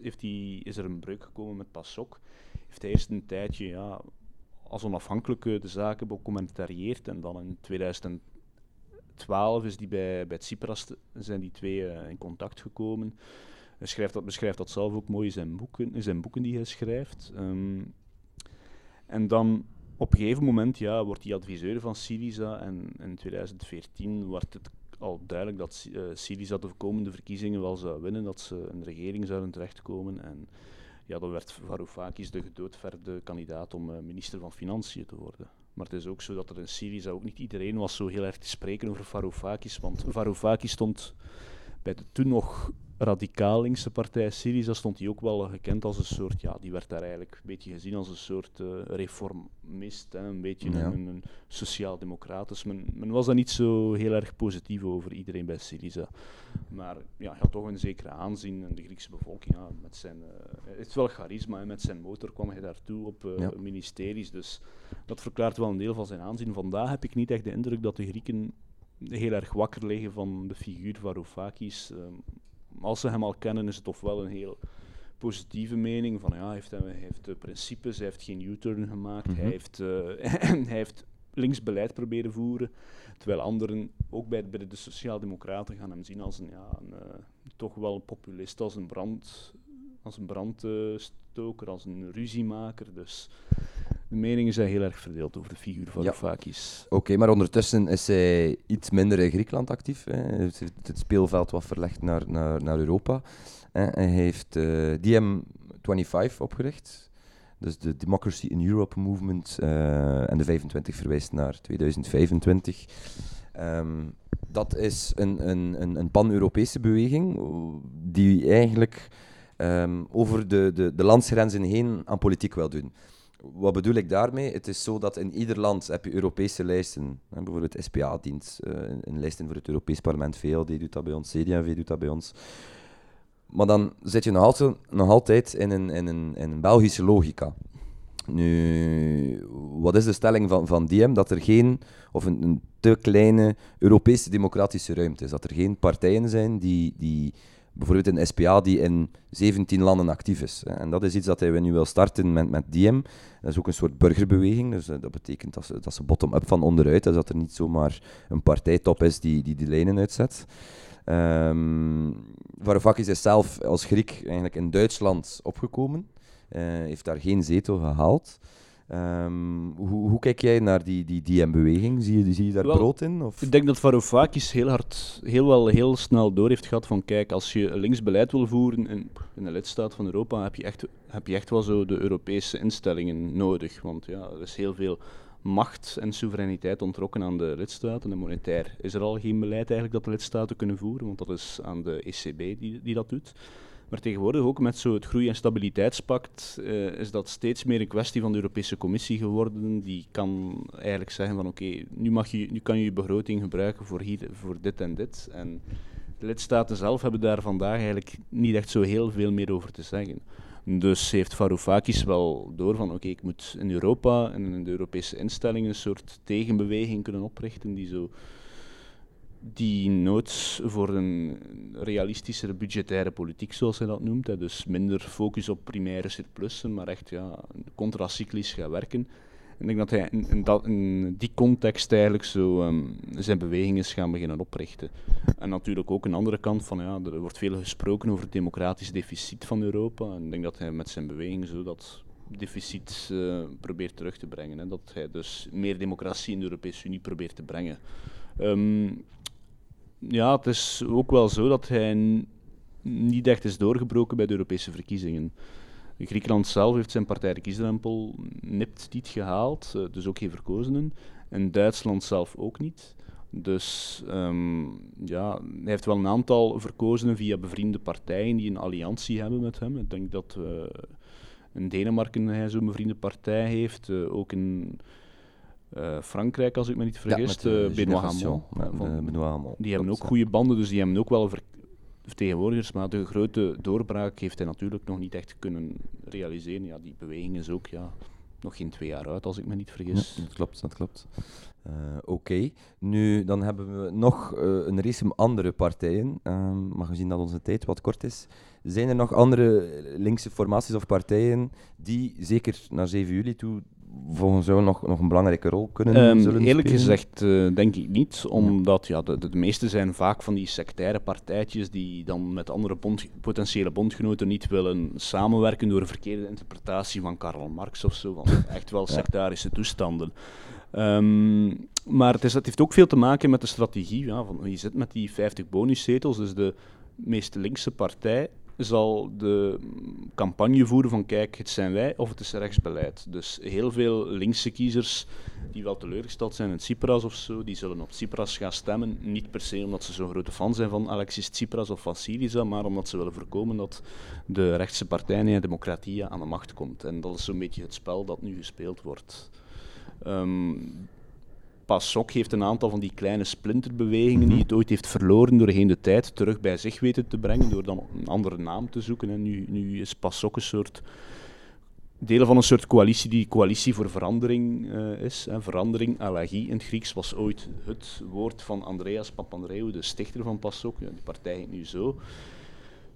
heeft die, is er een breuk gekomen met PASOK heeft hij eerst een tijdje ja, als onafhankelijke de zaken becommentarieerd en dan in 2012 is die bij, bij Tsipras zijn die twee uh, in contact gekomen. Hij schrijft dat, beschrijft dat zelf ook mooi in zijn boeken, zijn boeken die hij schrijft. Um, en dan op een gegeven moment ja, wordt hij adviseur van Syriza en in 2014 wordt het al duidelijk dat uh, Syriza de komende verkiezingen wel zou winnen, dat ze een regering zouden terechtkomen. En ja, dan werd Varoufakis de gedoodverde kandidaat om uh, minister van Financiën te worden. Maar het is ook zo dat er in Syrië ook niet iedereen was zo heel erg te spreken over Varoufakis, want Varoufakis stond bij de toen nog radicaal linkse partij Syriza stond hij ook wel gekend als een soort, ja, die werd daar eigenlijk een beetje gezien als een soort uh, reformist, hè, een beetje een, een sociaal-democrat. Dus men, men, was daar niet zo heel erg positief over, iedereen bij Syriza. Maar ja, hij had toch een zekere aanzien in de Griekse bevolking. Ja, met zijn, uh, het is wel charisma, met zijn motor kwam hij daartoe op uh, ministeries, dus dat verklaart wel een deel van zijn aanzien. Vandaag heb ik niet echt de indruk dat de Grieken heel erg wakker liggen van de figuur Varoufakis. Ehm, als ze hem al kennen, is het ofwel een heel positieve mening van ja, hij heeft, hij heeft uh, principes, hij heeft geen U-turn gemaakt, hij, mhm. heeft, uh, [clears throat] hij heeft links beleid proberen voeren, terwijl anderen, ook bij, bij de Sociaaldemocraten, gaan hem zien als een, ja, een, uh, toch wel een populist, als een, brand, als een brandstoker, als een ruziemaker. Dus de meningen zijn heel erg verdeeld over de figuur van ja. Oké, maar ondertussen is hij iets minder in Griekenland actief. Hè. Hij heeft het speelveld wat verlegd naar, naar, naar Europa. Hè. Hij heeft uh, DM25 opgericht. Dus de Democracy in Europe Movement. Uh, en de 25 verwijst naar 2025. Ehm, dat is een, een, een, een pan-Europese beweging die eigenlijk ehm, over de, de, de landsgrenzen heen aan politiek wil doen. Wat bedoel ik daarmee? Het is zo dat in ieder land heb je Europese lijsten. Bijvoorbeeld SPA dient uh, een lijsten voor het Europees Parlement. VLD doet dat bij ons, CD&V doet dat bij ons. Maar dan zit je nog altijd, nog altijd in, een, in, een, in een Belgische logica. Nu, wat is de stelling van, van? Dat er geen, of een, een, te kleine Europese democratische ruimte is. Dat er geen partijen zijn die, die bijvoorbeeld een SPA die in 17 landen actief is. En dat is iets dat hij nu wil starten met, met DM. Dat is ook een soort burgerbeweging, dus eh, dat betekent dat ze, dat ze bottom-up van onderuit, dus dat er niet zomaar een partijtop is die die, die lijnen uitzet. Um, Varoufakis is zelf als Griek eigenlijk in Duitsland opgekomen. Uh, heeft daar geen zetel gehaald. Um, hoe, hoe, kijk jij naar die, die DM-beweging? Zie je, zie je daar wel, brood in? Of? Ik denk dat Varoufakis heel hard, heel wel heel snel door heeft gehad van kijk, als je links beleid wil voeren in, in de lidstaat van Europa, heb je, echt, heb je echt wel zo de Europese instellingen nodig. Want ja, er is heel veel macht en soevereiniteit ontrokken aan de lidstaten. En monetair is er al geen beleid eigenlijk dat de lidstaten kunnen voeren, want dat is aan de ECB die, die dat doet. Maar tegenwoordig ook met zo het Groei- en Stabiliteitspact uh, is dat steeds meer een kwestie van de Europese Commissie geworden. Die kan eigenlijk zeggen van oké, nu nu, je, nu kan je je begroting gebruiken voor, hier, voor dit en dit. En de lidstaten zelf hebben daar vandaag eigenlijk niet echt zo heel veel meer over te zeggen. Dus heeft Varoufakis wel door van oké, ik moet in Europa en in de Europese instellingen een soort tegenbeweging kunnen oprichten die zo die nood voor een realistischere budgettaire politiek, zoals hij dat noemt. Hè. Dus minder focus op primaire surplussen, maar echt ja, contracyclisch gaat werken. En ik denk dat hij in, in, die context eigenlijk zo um, zijn beweging is gaan beginnen oprichten. En natuurlijk ook een andere kant van, ja, er wordt veel gesproken over het democratisch deficit van Europa. En ik denk dat hij met zijn beweging zo dat deficit uh, probeert terug te brengen. Hè. Dat hij dus meer democratie in de Europese Unie probeert te brengen. Um, ja, het is ook wel zo dat hij niet echt is doorgebroken bij de Europese verkiezingen. Griekenland zelf heeft zijn partij de kiesdrempel nipt niet gehaald, eh, dus ook geen verkozenen. En Duitsland zelf ook niet. Dus um, ja, hij heeft wel een aantal verkozenen via bevriende partijen die een alliantie hebben met hem. Ik denk dat uh, in Denemarken hij zo'n bevriende partij heeft, uh, ook in uh, Frankrijk, als ik me niet vergis, ja, uh, Benoît Hamon. Die hebben ook goede banden, dus die hebben ook wel vertegenwoordigers, maar de grote doorbraak heeft hij natuurlijk nog niet echt kunnen realiseren. Ja, die beweging is ook ja, nog geen twee jaar uit, als ik me niet vergis. Ja, dat klopt, dat klopt. Uh, Oké, okay. nu dan hebben we nog uh, een race andere partijen, um, maar gezien dat onze tijd wat kort is, zijn er nog andere linkse formaties of partijen die zeker naar 7 juli toe volgens jou nog, nog een belangrijke rol kunnen um, zullen Eerlijk gezegd uh, denk ik niet, omdat ja. de, de, de, meeste zijn vaak van die sectaire partijtjes die dan met andere bond, potentiële bondgenoten niet willen samenwerken door een verkeerde interpretatie van Karl Marx of zo, van [laughs] echt wel sectarische toestanden. Um, maar het, is, het, heeft ook veel te maken met de strategie. Ja, van, je zit met die 50 bonuszetels, dus de meest linkse partij zal de campagne voeren van kijk, het zijn wij of het is rechtsbeleid. Dus heel veel linkse kiezers die wel teleurgesteld zijn in Tsipras of zo, die zullen op Tsipras gaan stemmen. Niet per se omdat ze zo'n grote fan zijn van Alexis Tsipras of van Syriza, maar omdat ze willen voorkomen dat de rechtse partij Nea Democratia aan de macht komt. En dat is zo'n beetje het spel dat nu gespeeld wordt. Um, PASOK heeft een aantal van die kleine splinterbewegingen die het ooit heeft verloren doorheen de tijd terug bij zich weten te brengen door dan een andere naam te zoeken. En nu, nu is PASOK een soort delen van een soort coalitie die coalitie voor verandering uh, is. Hè. Verandering, allergie in het Grieks, was ooit het woord van Andreas Papandreou, de stichter van PASOK. Die partij heet nu zo.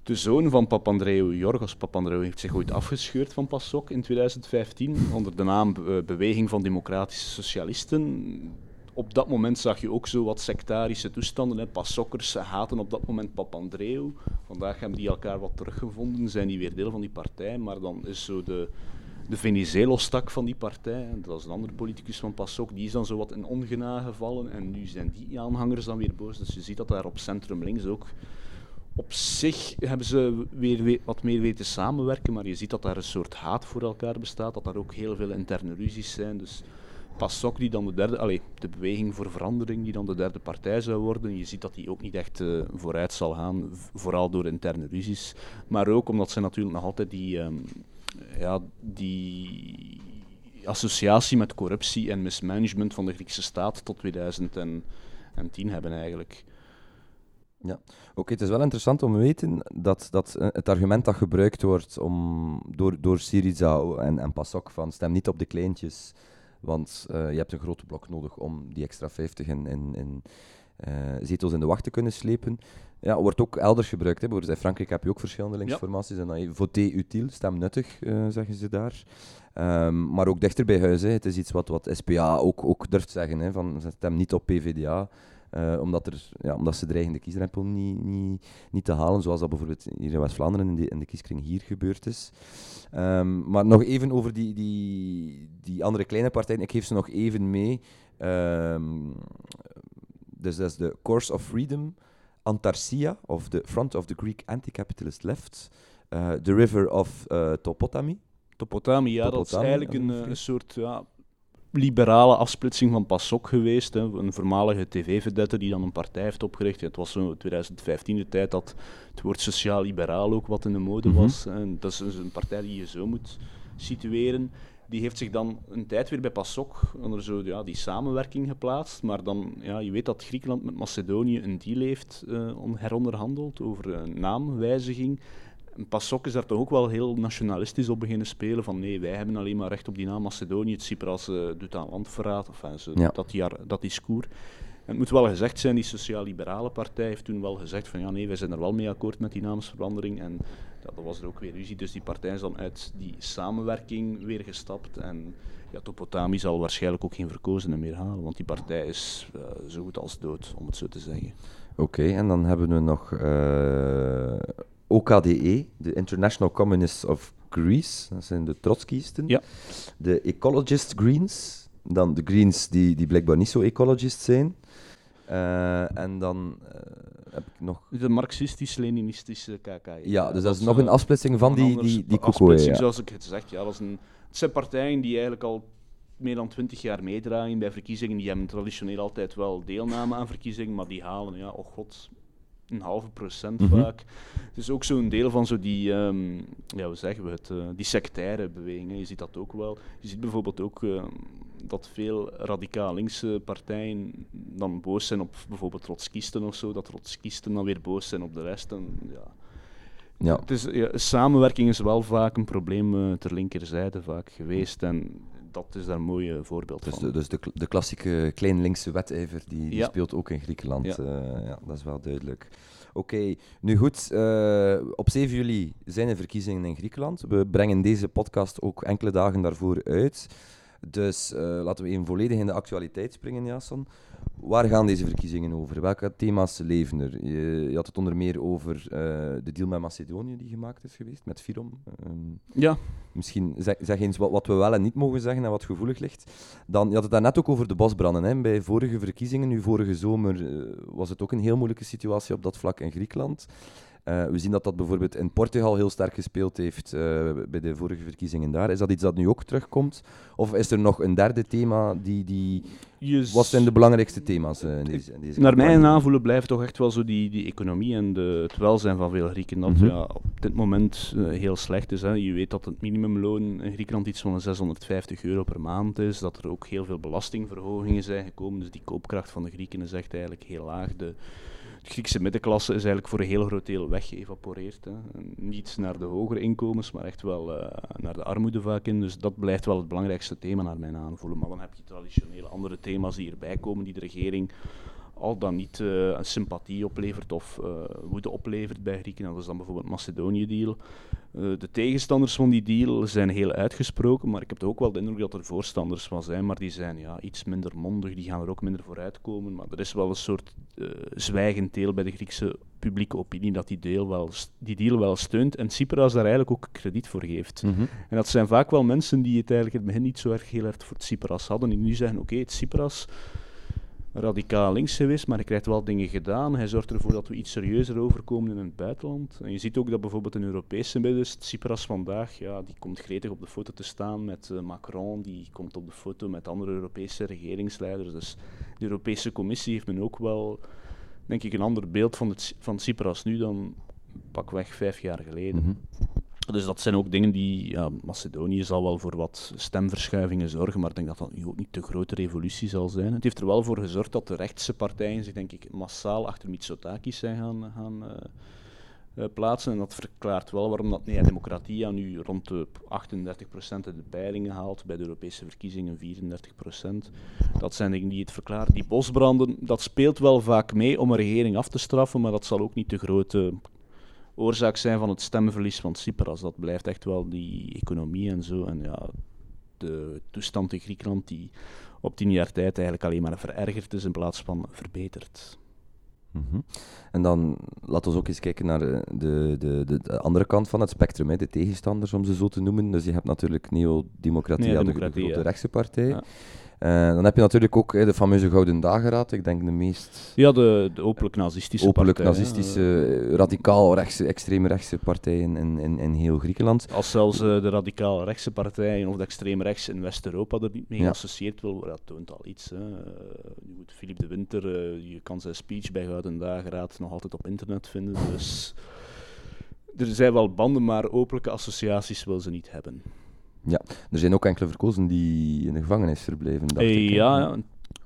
De zoon van Papandreou, Jorgos Papandreou, heeft zich ooit afgescheurd van PASOK in 2015 onder de naam eh, Beweging van Democratische Socialisten op dat moment zag je ook zo wat sectarische toestanden. Hè. Passokkers haten op dat moment Papandreou. Vandaag hebben die elkaar wat teruggevonden, zijn die weer deel van die partij. Maar dan is zo de, de Venizelos-tak van die partij, dat is een andere politicus van PASOK, die is dan zo wat in ongenade gevallen. En nu zijn die aanhangers dan weer boos. Dus je ziet dat daar op centrum links ook op zich hebben ze weer wat meer weten samenwerken, maar je ziet dat daar een soort haat voor elkaar bestaat, dat daar ook heel veel interne ruzies zijn. Dus PASOK die dan de derde, allez, de beweging voor verandering die dan de derde partij zou worden. Je ziet dat die ook niet echt uh, vooruit zal gaan, vooral door interne ruzies. Maar ook omdat ze natuurlijk nog altijd die, um, ja, die associatie met corruptie en mismanagement van de Griekse staat tot 2010 hebben eigenlijk. Ja, oké, het is wel interessant om te weten dat, dat eh, het argument dat gebruikt wordt om, door, door Syriza en, en PASOK van stem niet op de kleintjes, want uh, je hebt een grote blok nodig om die extra 50 in, in, in uh, zetels in de wacht te kunnen slepen. Ja, wordt ook elders gebruikt. Hè. Bijvoorbeeld in Frankrijk heb je ook verschillende linksformaties. En dan voté utile, stem nuttig, uh, zeggen ze daar. Um, maar ook dichter bij huis. Hè. Het is iets wat, wat SPA ook, ook durft zeggen. Hè, van stem niet op PVDA. Uh, omdat, er, ja, omdat ze dreigen de kiesdrempel niet, niet, niet te halen, zoals dat bijvoorbeeld hier in West-Vlaanderen in, in, de kieskring hier gebeurd is. Um, maar nog even over die, die, die andere kleine partijen. Ik geef ze nog even mee. Um, dus dat is de Course of Freedom, Antarcia, of the Front of the Greek Anti-Capitalist Left, uh, The River of uh, Topotami. Topotami, ja, dat is eigenlijk een, een soort ja, liberale afsplitsing van PASOK geweest. Hè. Een voormalige tv-vedette die dan een partij heeft opgericht. het was zo 2015 de tijd dat het woord sociaal-liberaal ook wat in de mode mhm. was. En dat is dus een partij die je zo moet situeren. Die heeft zich dan een tijd weer bij PASOK onder zo, ja, die samenwerking geplaatst. Maar dan, ja, je weet dat Griekenland met Macedonië een deal heeft uh, heronderhandeld over een naamwijziging. PASOK is daar toch ook wel heel nationalistisch op beginnen spelen. Van nee, wij hebben alleen maar recht op die naam Macedonië. Het Cypras uh, doet aan landverraad. Enfin, zo, ja. dat, die, dat discours. En het moet wel gezegd zijn, die sociaal-liberale partij heeft toen wel gezegd van ja nee, wij zijn er wel mee akkoord met die naamsverandering. En ja, dat was er ook weer ruzie. Dus die partij is dan uit die samenwerking weer gestapt. En ja, Topotami zal waarschijnlijk ook geen verkozenen meer halen, want die partij is uh, zo goed als dood, om het zo te zeggen. Oké, en dan hebben we nog uh, OKDE, de International Communists of Greece, dat zijn de Trotskisten. Ja. De Ecologist Greens, dan de Greens die, die blijkbaar niet zo ecologist zijn. Uh, en dan uh, heb ik nog... De marxistisch-leninistische KK. Ja, dus dat, is nog een afsplitsing van die, die, die ja. zoals ik het zeg. Ja, dat is een, het zijn partijen die eigenlijk al meer dan twintig jaar meedraaien bij verkiezingen. Die hebben traditioneel altijd wel deelname aan verkiezingen, maar die halen, ja, oh god, een halve procent mm -hmm. vaak. Het is ook zo'n deel van zo die, um, ja, hoe zeggen we het, uh, die sectaire bewegingen. Je ziet dat ook wel. Je ziet bijvoorbeeld ook uh, dat veel radicaal linkse partijen dan boos zijn op bijvoorbeeld trotskisten of zo, dat trotskisten dan weer boos zijn op de rest. En, ja. Ja. Het is, ja, samenwerking is wel vaak een probleem uh, ter linkerzijde vaak geweest. En dat is daar een mooi voorbeeld dus van. De, dus de, de klassieke klein linkse wedijver, die, die speelt ook in Griekenland. Ja. Uh, ja, dat is wel duidelijk. Oké, okay. nu goed. Uh, op 7 juli zijn er verkiezingen in Griekenland. We brengen deze podcast ook enkele dagen daarvoor uit. Dus uh, laten we even volledig in de actualiteit springen, Jason. Waar gaan deze verkiezingen over? Welke thema's leven er? Je, je had het onder meer over uh, de deal met Macedonië die gemaakt is geweest, met Firom. Um, ja. Misschien zeg, zeg eens wat, wat, we wel en niet mogen zeggen en wat gevoelig ligt. Dan, je had het daarnet ook over de bosbranden. Hè. Bij vorige verkiezingen, nu vorige zomer, uh, was het ook een heel moeilijke situatie op dat vlak in Griekenland. Uh, we zien dat dat bijvoorbeeld in Portugal heel sterk gespeeld heeft uh, bij de vorige verkiezingen daar. Is dat iets dat nu ook terugkomt? Of is er nog een derde thema die... die yes. Wat zijn de belangrijkste thema's uh, in deze, in deze Naar mijn aanvoelen blijft toch echt wel zo die, die economie en de, het welzijn van veel Grieken. Dat mm -hmm. ja, op dit moment heel slecht is. Hè. Je weet dat het minimumloon in Griekenland iets van 650 euro per maand is. Dat er ook heel veel belastingverhogingen zijn gekomen. Dus die koopkracht van de Grieken is echt eigenlijk heel laag. De, de Griekse middenklasse is eigenlijk voor een heel groot deel weggeëvaporeerd. Niet naar de hogere inkomens, maar echt wel uh, naar de armoede vaak in. Dus dat blijft wel het belangrijkste thema naar mijn aanvoelen. Maar dan heb je traditionele andere thema's die erbij komen, die de regering al dan niet uh, een sympathie oplevert of uh, woede oplevert bij Grieken. Dat is dan bijvoorbeeld Macedonië-deal. Uh, de tegenstanders van die deal zijn heel uitgesproken, maar ik heb ook wel de indruk dat er voorstanders van zijn, maar die zijn ja, iets minder mondig, die gaan er ook minder voor uitkomen. Maar er is wel een soort zwijgend deel bij de Griekse publieke opinie dat die deal wel, die deal wel steunt en Tsipras daar eigenlijk ook krediet voor geeft. Mm -hmm. En dat zijn vaak wel mensen die het eigenlijk in het begin niet zo erg heel erg voor Tsipras hadden, die nu zeggen, oké, okay, Tsipras radicaal links geweest, maar hij krijgt wel dingen gedaan. Hij zorgt ervoor dat we iets serieuzer overkomen in het buitenland. En je ziet ook dat bijvoorbeeld een Europese minister, Tsipras vandaag, ja, die komt gretig op de foto te staan met uh, Macron, die komt op de foto met andere Europese regeringsleiders. Dus de Europese Commissie heeft men ook wel, denk ik, een ander beeld van, het, van Tsipras nu dan pakweg vijf jaar geleden. Mm dus dat zijn ook dingen die. Macedonië zal wel voor wat stemverschuivingen zorgen, maar ik denk dat dat nu ook niet de grote revolutie zal zijn. Het heeft er wel voor gezorgd dat de rechtse partijen zich, denk ik, massaal achter Mitsotakis zijn gaan, gaan uh, uh, plaatsen. En dat verklaart wel waarom dat Nea Democratia nu rond de 38% in de peilingen haalt, bij de Europese verkiezingen 34%. Dat zijn dingen die het verklaren. Die bosbranden, dat speelt wel vaak mee om een regering af te straffen, maar dat zal ook niet de grote oorzaak zijn van het stemverlies van Cyprus. Dat blijft echt wel die economie en zo. En ja, de toestand in Griekenland die op tien jaar tijd eigenlijk alleen maar verergerd is in plaats van verbeterd. Mhm. En dan laten we ook eens kijken naar de, de, de, de andere kant van het spectrum, hè, de tegenstanders om ze zo te noemen. Dus je hebt natuurlijk Neo-Democratie, de, de, grote rechtse partij. Ja. Uh, dan heb je natuurlijk ook de fameuze Gouden Dageraad, ik denk de meest... Ja, de, de openlijk nazistische openlijk nazistische, radicaal rechtse, extreem rechtse partijen in, in, in heel Griekenland. Als zelfs uh, de radicaal rechtse partijen of de extreem rechts in West-Europa er niet mee ja. geassocieerd wil dat toont al iets. Hè. Philippe de Winter, je kan zijn speech bij Gouden Dageraad nog altijd op internet vinden, dus... Er zijn wel banden, maar openlijke associaties wil ze niet hebben. Ja, er zijn ook enkele verkozen die in de gevangenis verbleven. Dacht ik, ja,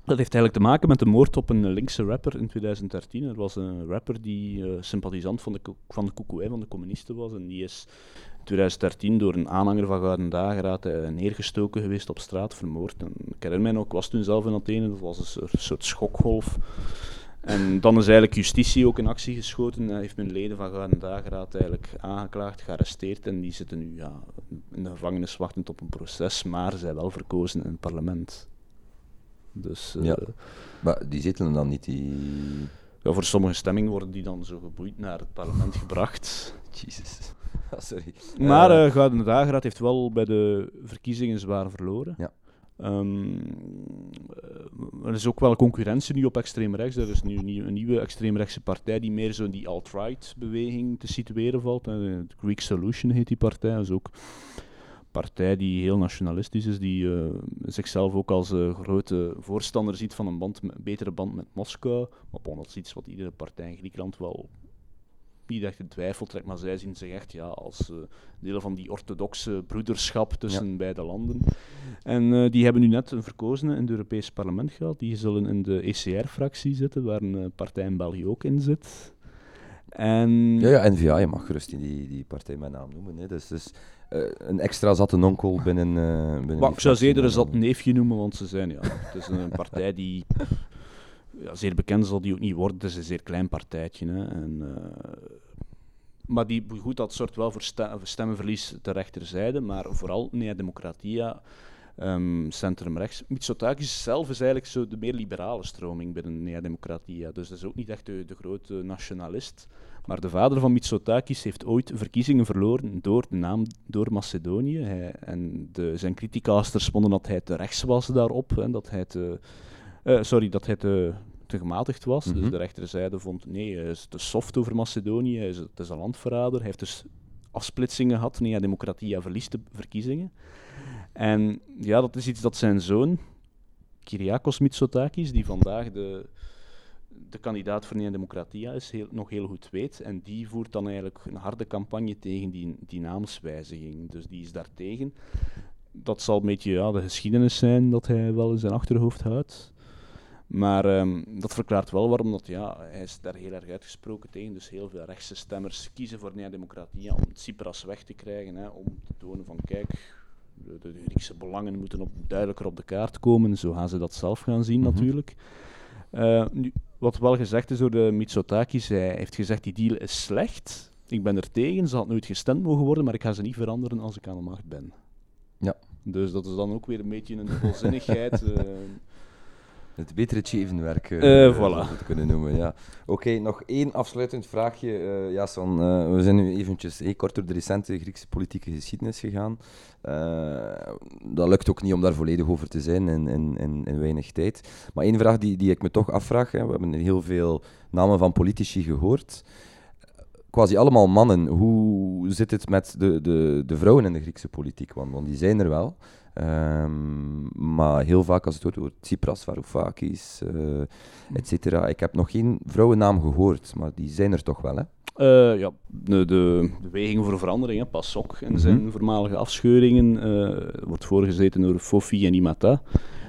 dat heeft eigenlijk te maken met de moord op een linkse rapper in 2013. Er was een rapper die uh, sympathisant van de, van de van de communisten was. En die is in 2013 door een aanhanger van Gouden Dageraad uh, neergestoken geweest op straat, vermoord. En ik herinner mij nog, ik was toen zelf in Athene, dat was een soort schokgolf. En dan is eigenlijk justitie ook in actie geschoten. Hij heeft mijn leden van Gouden Dageraad eigenlijk aangeklaagd, gearresteerd. En die zitten nu ja, in de gevangenis wachtend op een proces, maar zijn wel verkozen in het parlement. Dus, uh, ja. Maar die zitten dan niet, die... Ja, voor sommige stemmingen worden die dan zo geboeid naar het parlement gebracht. Jezus. [laughs] sorry. Maar uh, Gouden Dageraad heeft wel bij de verkiezingen zwaar verloren. Ja. Um, er is ook wel concurrentie nu op extreem rechts. Er is nu een nieuwe extreemrechtse partij die meer zo in die alt-right beweging te situeren valt. De Greek Solution heet die partij. Dat is ook een partij die heel nationalistisch is, die uh, zichzelf ook als uh, grote voorstander ziet van een band, betere band met Moskou. Maar bon, dat is iets wat iedere partij in Griekenland wel niet echt in twijfel trekt, maar zij zien zich echt ja, als uh, deel van die orthodoxe broederschap tussen beide landen. En uh, die hebben nu net een verkozene in het Europese parlement gehad. Die zullen in de ECR-fractie zitten, waar een uh, partij in België ook in zit. En... Ja, ja, NVA, je mag gerust die, die partij mijn naam noemen. Hè. Dus, dus een extra zatte nonkel binnen, binnen maar, Ik zou ze eerder een zat neefje noemen, want ze zijn ja, het is een [laughs] partij die zeer bekend zal die ook niet worden. Het is een zeer klein partijtje. Hè. En, uh, maar die, goed, dat zorgt wel voor stemmenverlies ter rechterzijde, maar vooral Nea Democratia, um, centrumrechts. Mitsotakis zelf is eigenlijk zo de meer liberale stroming binnen Nea Democratia. Dus dat is ook niet echt de, grote nationalist. Maar de vader van Mitsotakis heeft ooit verkiezingen verloren door de naam, door Macedonië. Hij, en de, zijn criticasters vonden dat hij te rechts was daarop. Hè, dat hij te, uh, sorry, dat hij te, te gematigd was. Mm -hmm. Dus mhm. de rechterzijde vond, nee, hij is te soft over Macedonië, hij is, het is een landverrader. Hij heeft dus afsplitsingen gehad. Nee, ja, Democratia verliest de verkiezingen. En ja, dat is iets dat zijn zoon, Kyriakos Mitsotakis, die vandaag de, de kandidaat voor Nea Democratia is, heel, nog heel goed weet. En die voert dan eigenlijk een harde campagne tegen die, die naamswijziging. Dus die is daartegen. Dat zal een beetje ja, de geschiedenis zijn dat hij wel in zijn achterhoofd houdt. Maar um, dat verklaart wel waarom dat, ja, hij is daar heel erg uitgesproken tegen. Dus heel veel rechtse stemmers kiezen voor Nea Democratia om Tsipras weg te krijgen. Hè, om te tonen van, kijk, de, de Griekse belangen moeten op, duidelijker op de kaart komen. Zo gaan ze dat zelf gaan zien, mm -hmm. natuurlijk. Uh, nu, wat wel gezegd is door de Mitsotakis, hij heeft gezegd die deal is slecht. Ik ben er tegen, ze had nooit gestemd mogen worden, maar ik ga ze niet veranderen als ik aan de macht ben. Ja. Dus dat is dan ook weer een beetje een dubbelzinnigheid. uh, [laughs] Het betere Tjevenwerk, uh, uh, voilà. het kunnen noemen. Ja. Oké, nog één afsluitend vraagje. Uh, Jason, uh, we zijn nu eventjes hey, kort door de recente Griekse politieke geschiedenis gegaan. dat lukt ook niet om daar volledig over te zijn in, in, in, in weinig tijd. Maar één vraag die, die ik me toch afvraag. Hè. We hebben heel veel namen van politici gehoord quasi allemaal mannen. Hoe zit het met de, de, de vrouwen in de Griekse politiek? Want, want die zijn er wel. Um, maar heel vaak als het wordt over Tsipras, Varoufakis, uh, et cetera. Ik heb nog geen vrouwennaam gehoord, maar die zijn er toch wel, hè? Uh, ja, de, de beweging voor verandering, hè, PASOK en mhm. zijn voormalige afscheuringen, uh, wordt voorgezeten door Fofi en Imata.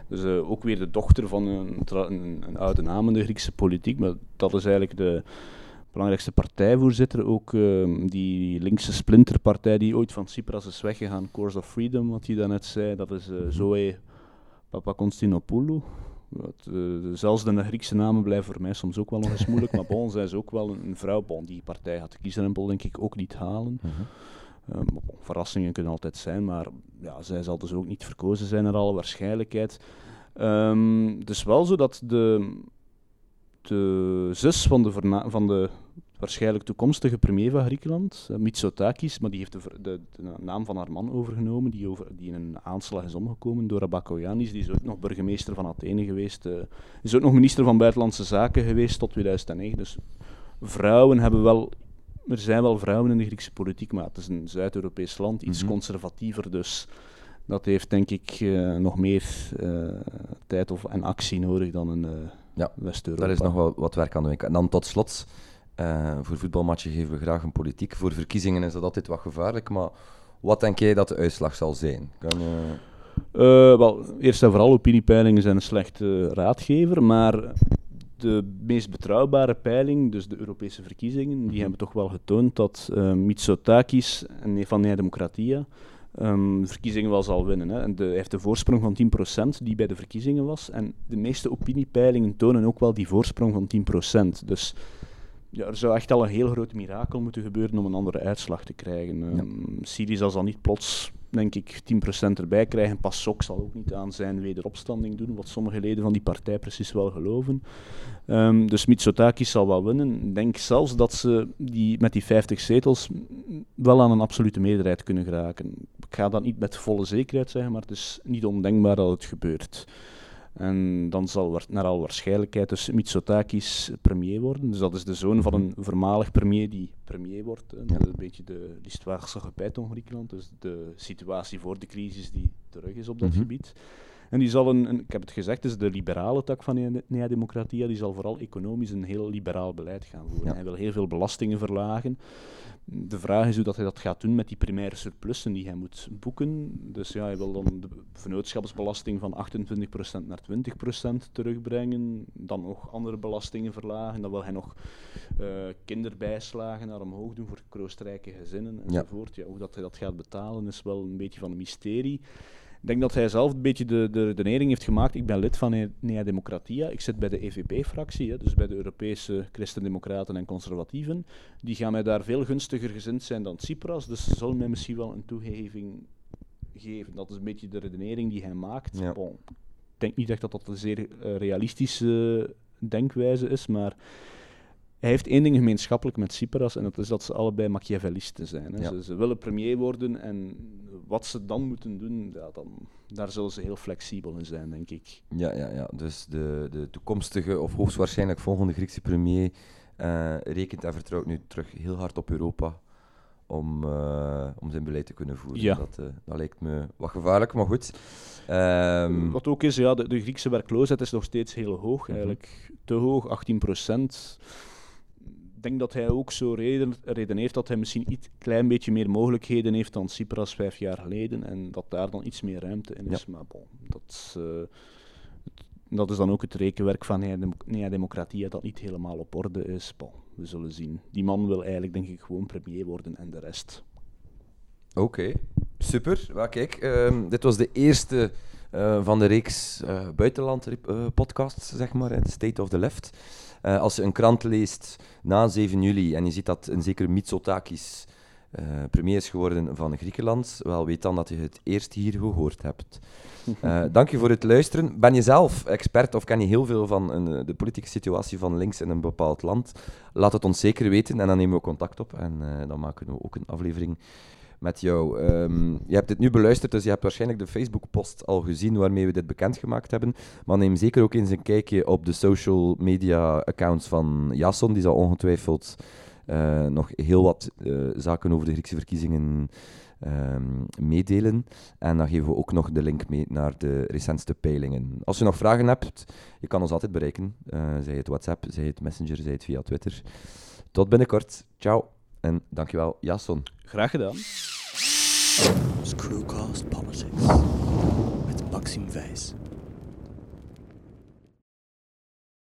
Dus ook weer de dochter van een, een, een, oude naam in de Griekse politiek, maar dat is eigenlijk de, belangrijkste partijvoorzitter, ook uh, die linkse splinterpartij die ooit van Tsipras is weggegaan, Course of Freedom, wat hij daarnet zei, dat is uh, Zoe Papakonstinopoulou. Uh, zelfs de Griekse namen blijven voor mij soms ook wel nog eens moeilijk, maar bon, zij is ook wel een, een vrouw. Bon, die partij gaat de kiesrempel denk ik ook niet halen. -huh. bon, verrassingen kunnen altijd zijn, maar ja, zij zal dus ook niet verkozen zijn naar alle waarschijnlijkheid. Um, het is wel zo dat de, de zus van de, van de waarschijnlijk toekomstige premier van Griekenland, uh, Mitsotakis, maar die heeft de, de, de, naam van haar man overgenomen, die, over, die in een aanslag is omgekomen door Abakoyanis. Die is ook nog burgemeester van Athene geweest, uh, is ook nog minister van Buitenlandse Zaken geweest tot 2009. Dus vrouwen hebben wel... Er zijn wel vrouwen in de Griekse politiek, maar het is een Zuid-Europees land, iets mhm. conservatiever, dus dat heeft denk ik uh, nog meer tijd of, en actie nodig dan een ja, West-Europa. Daar is nog wel wat werk aan de winkel. En dan tot slot, uh, voor voetbalmatchen geven we graag een politiek. Voor verkiezingen is dat altijd wat gevaarlijk, maar wat denk jij dat de uitslag zal zijn? Kan, uh, wel, eerst en vooral, opiniepeilingen zijn een slechte raadgever, maar de meest betrouwbare peiling, dus de Europese verkiezingen, die mhm. hebben toch wel getoond dat uh, Mitsotakis van Nea Democratia um, verkiezingen wel zal winnen. Hè. En de, hij heeft een voorsprong van 10% die bij de verkiezingen was. En de meeste opiniepeilingen tonen ook wel die voorsprong van 10%. Dus ja, er zou echt al een heel groot mirakel moeten gebeuren om een andere uitslag te krijgen. Um, Syriza zal niet plots denk ik 10% erbij krijgen. PASOK zal ook niet aan zijn wederopstanding doen, wat sommige leden van die partij precies wel geloven. Um, dus Mitsotakis zal wel winnen. Ik denk zelfs dat ze die, met die 50 zetels wel aan een absolute meerderheid kunnen geraken. Ik ga dat niet met volle zekerheid zeggen, maar het is niet ondenkbaar dat het gebeurt. En dan zal naar al waarschijnlijkheid dus Mitsotakis premier worden. Dus dat is de zoon van een voormalig premier die premier wordt. Ja. Een beetje de l'histoire se répète in Griekenland. Dus de situatie voor de crisis die terug is op dat mhm. gebied. En die zal een, ik heb het gezegd, is de liberale tak van Nea Democratia, die zal vooral economisch een heel liberaal beleid gaan voeren. Hij wil heel veel belastingen verlagen. De vraag is hoe dat hij dat gaat doen met die primaire surplussen die hij moet boeken. Dus ja, hij wil dan de vennootschapsbelasting van 28% naar 20% terugbrengen. Dan nog andere belastingen verlagen. Dan wil hij nog uh, kinderbijslagen naar omhoog doen voor kroostrijke gezinnen enzovoort. Ja. ja, hoe dat hij dat gaat betalen is wel een beetje van een mysterie. Ik denk dat hij zelf een beetje de, de redenering heeft gemaakt. Ik ben lid van Nea Democratia. Ik zit bij de EVP-fractie, dus bij de Europese Christen-Democraten en Conservatieven. Die gaan mij daar veel gunstiger gezind zijn dan Tsipras, dus ze zullen mij misschien wel een toegeving geven. Dat is een beetje de redenering die hij maakt. Bon, ik denk niet echt dat dat een zeer uh, realistische denkwijze is, maar hij heeft één ding gemeenschappelijk met Tsipras en dat is dat ze allebei Machiavellisten zijn. Hè. Ze, ze, willen premier worden en wat ze dan moeten doen, ja, dan, daar zullen ze heel flexibel in zijn, denk ik. Ja, ja, ja. dus de, de toekomstige of hoogstwaarschijnlijk volgende Griekse premier uh, rekent en vertrouwt nu terug heel hard op Europa om, uh, om zijn beleid te kunnen voeren. Ja. Dat, uh, dat lijkt me wat gevaarlijk, maar goed. Um, wat ook is, ja, de, de, Griekse werkloosheid is nog steeds heel hoog, mhm. eigenlijk te hoog, 18 procent denk dat hij ook zo reden, redeneert dat hij misschien iets klein beetje meer mogelijkheden heeft dan Cypras vijf jaar geleden en dat daar dan iets meer ruimte in is. Maar bon, dat, uh, dat is dan ook het rekenwerk van Nea Democratia dat niet helemaal op orde is. Bon, we zullen zien. Die man wil eigenlijk denk ik gewoon premier worden en de rest. Oké, super. Well, kijk, uh, dit was de eerste uh, van de reeks uh, buitenland podcasts, zeg maar, State of the Left. Uh, als je een krant leest na 7 juli en je ziet dat een zekere Mitsotakis uh, premier is geworden van Griekenland, wel weet dan dat je het eerst hier gehoord hebt. Uh, [laughs] dank je voor het luisteren. Ben je zelf expert of ken je heel veel van een, de politieke situatie van links in een bepaald land? Laat het ons zeker weten en dan nemen we contact op en dan maken we ook een aflevering met jou. Um, je hebt dit nu beluisterd, dus je hebt waarschijnlijk de Facebook-post al gezien waarmee we dit bekendgemaakt hebben. Maar neem zeker ook eens een kijkje op de social media accounts van Jason. Die zal ongetwijfeld uh, nog heel wat uh, zaken over de Griekse verkiezingen um, meedelen. En dan geven we ook nog de link mee naar de recentste peilingen. Als je nog vragen hebt, je kan ons altijd bereiken. Uh, zij het WhatsApp, zij het Messenger, zij het via Twitter. Tot binnenkort. Ciao. En dankjewel, Jason. Graag gedaan. Screwcast Politics met Maxim Wijs.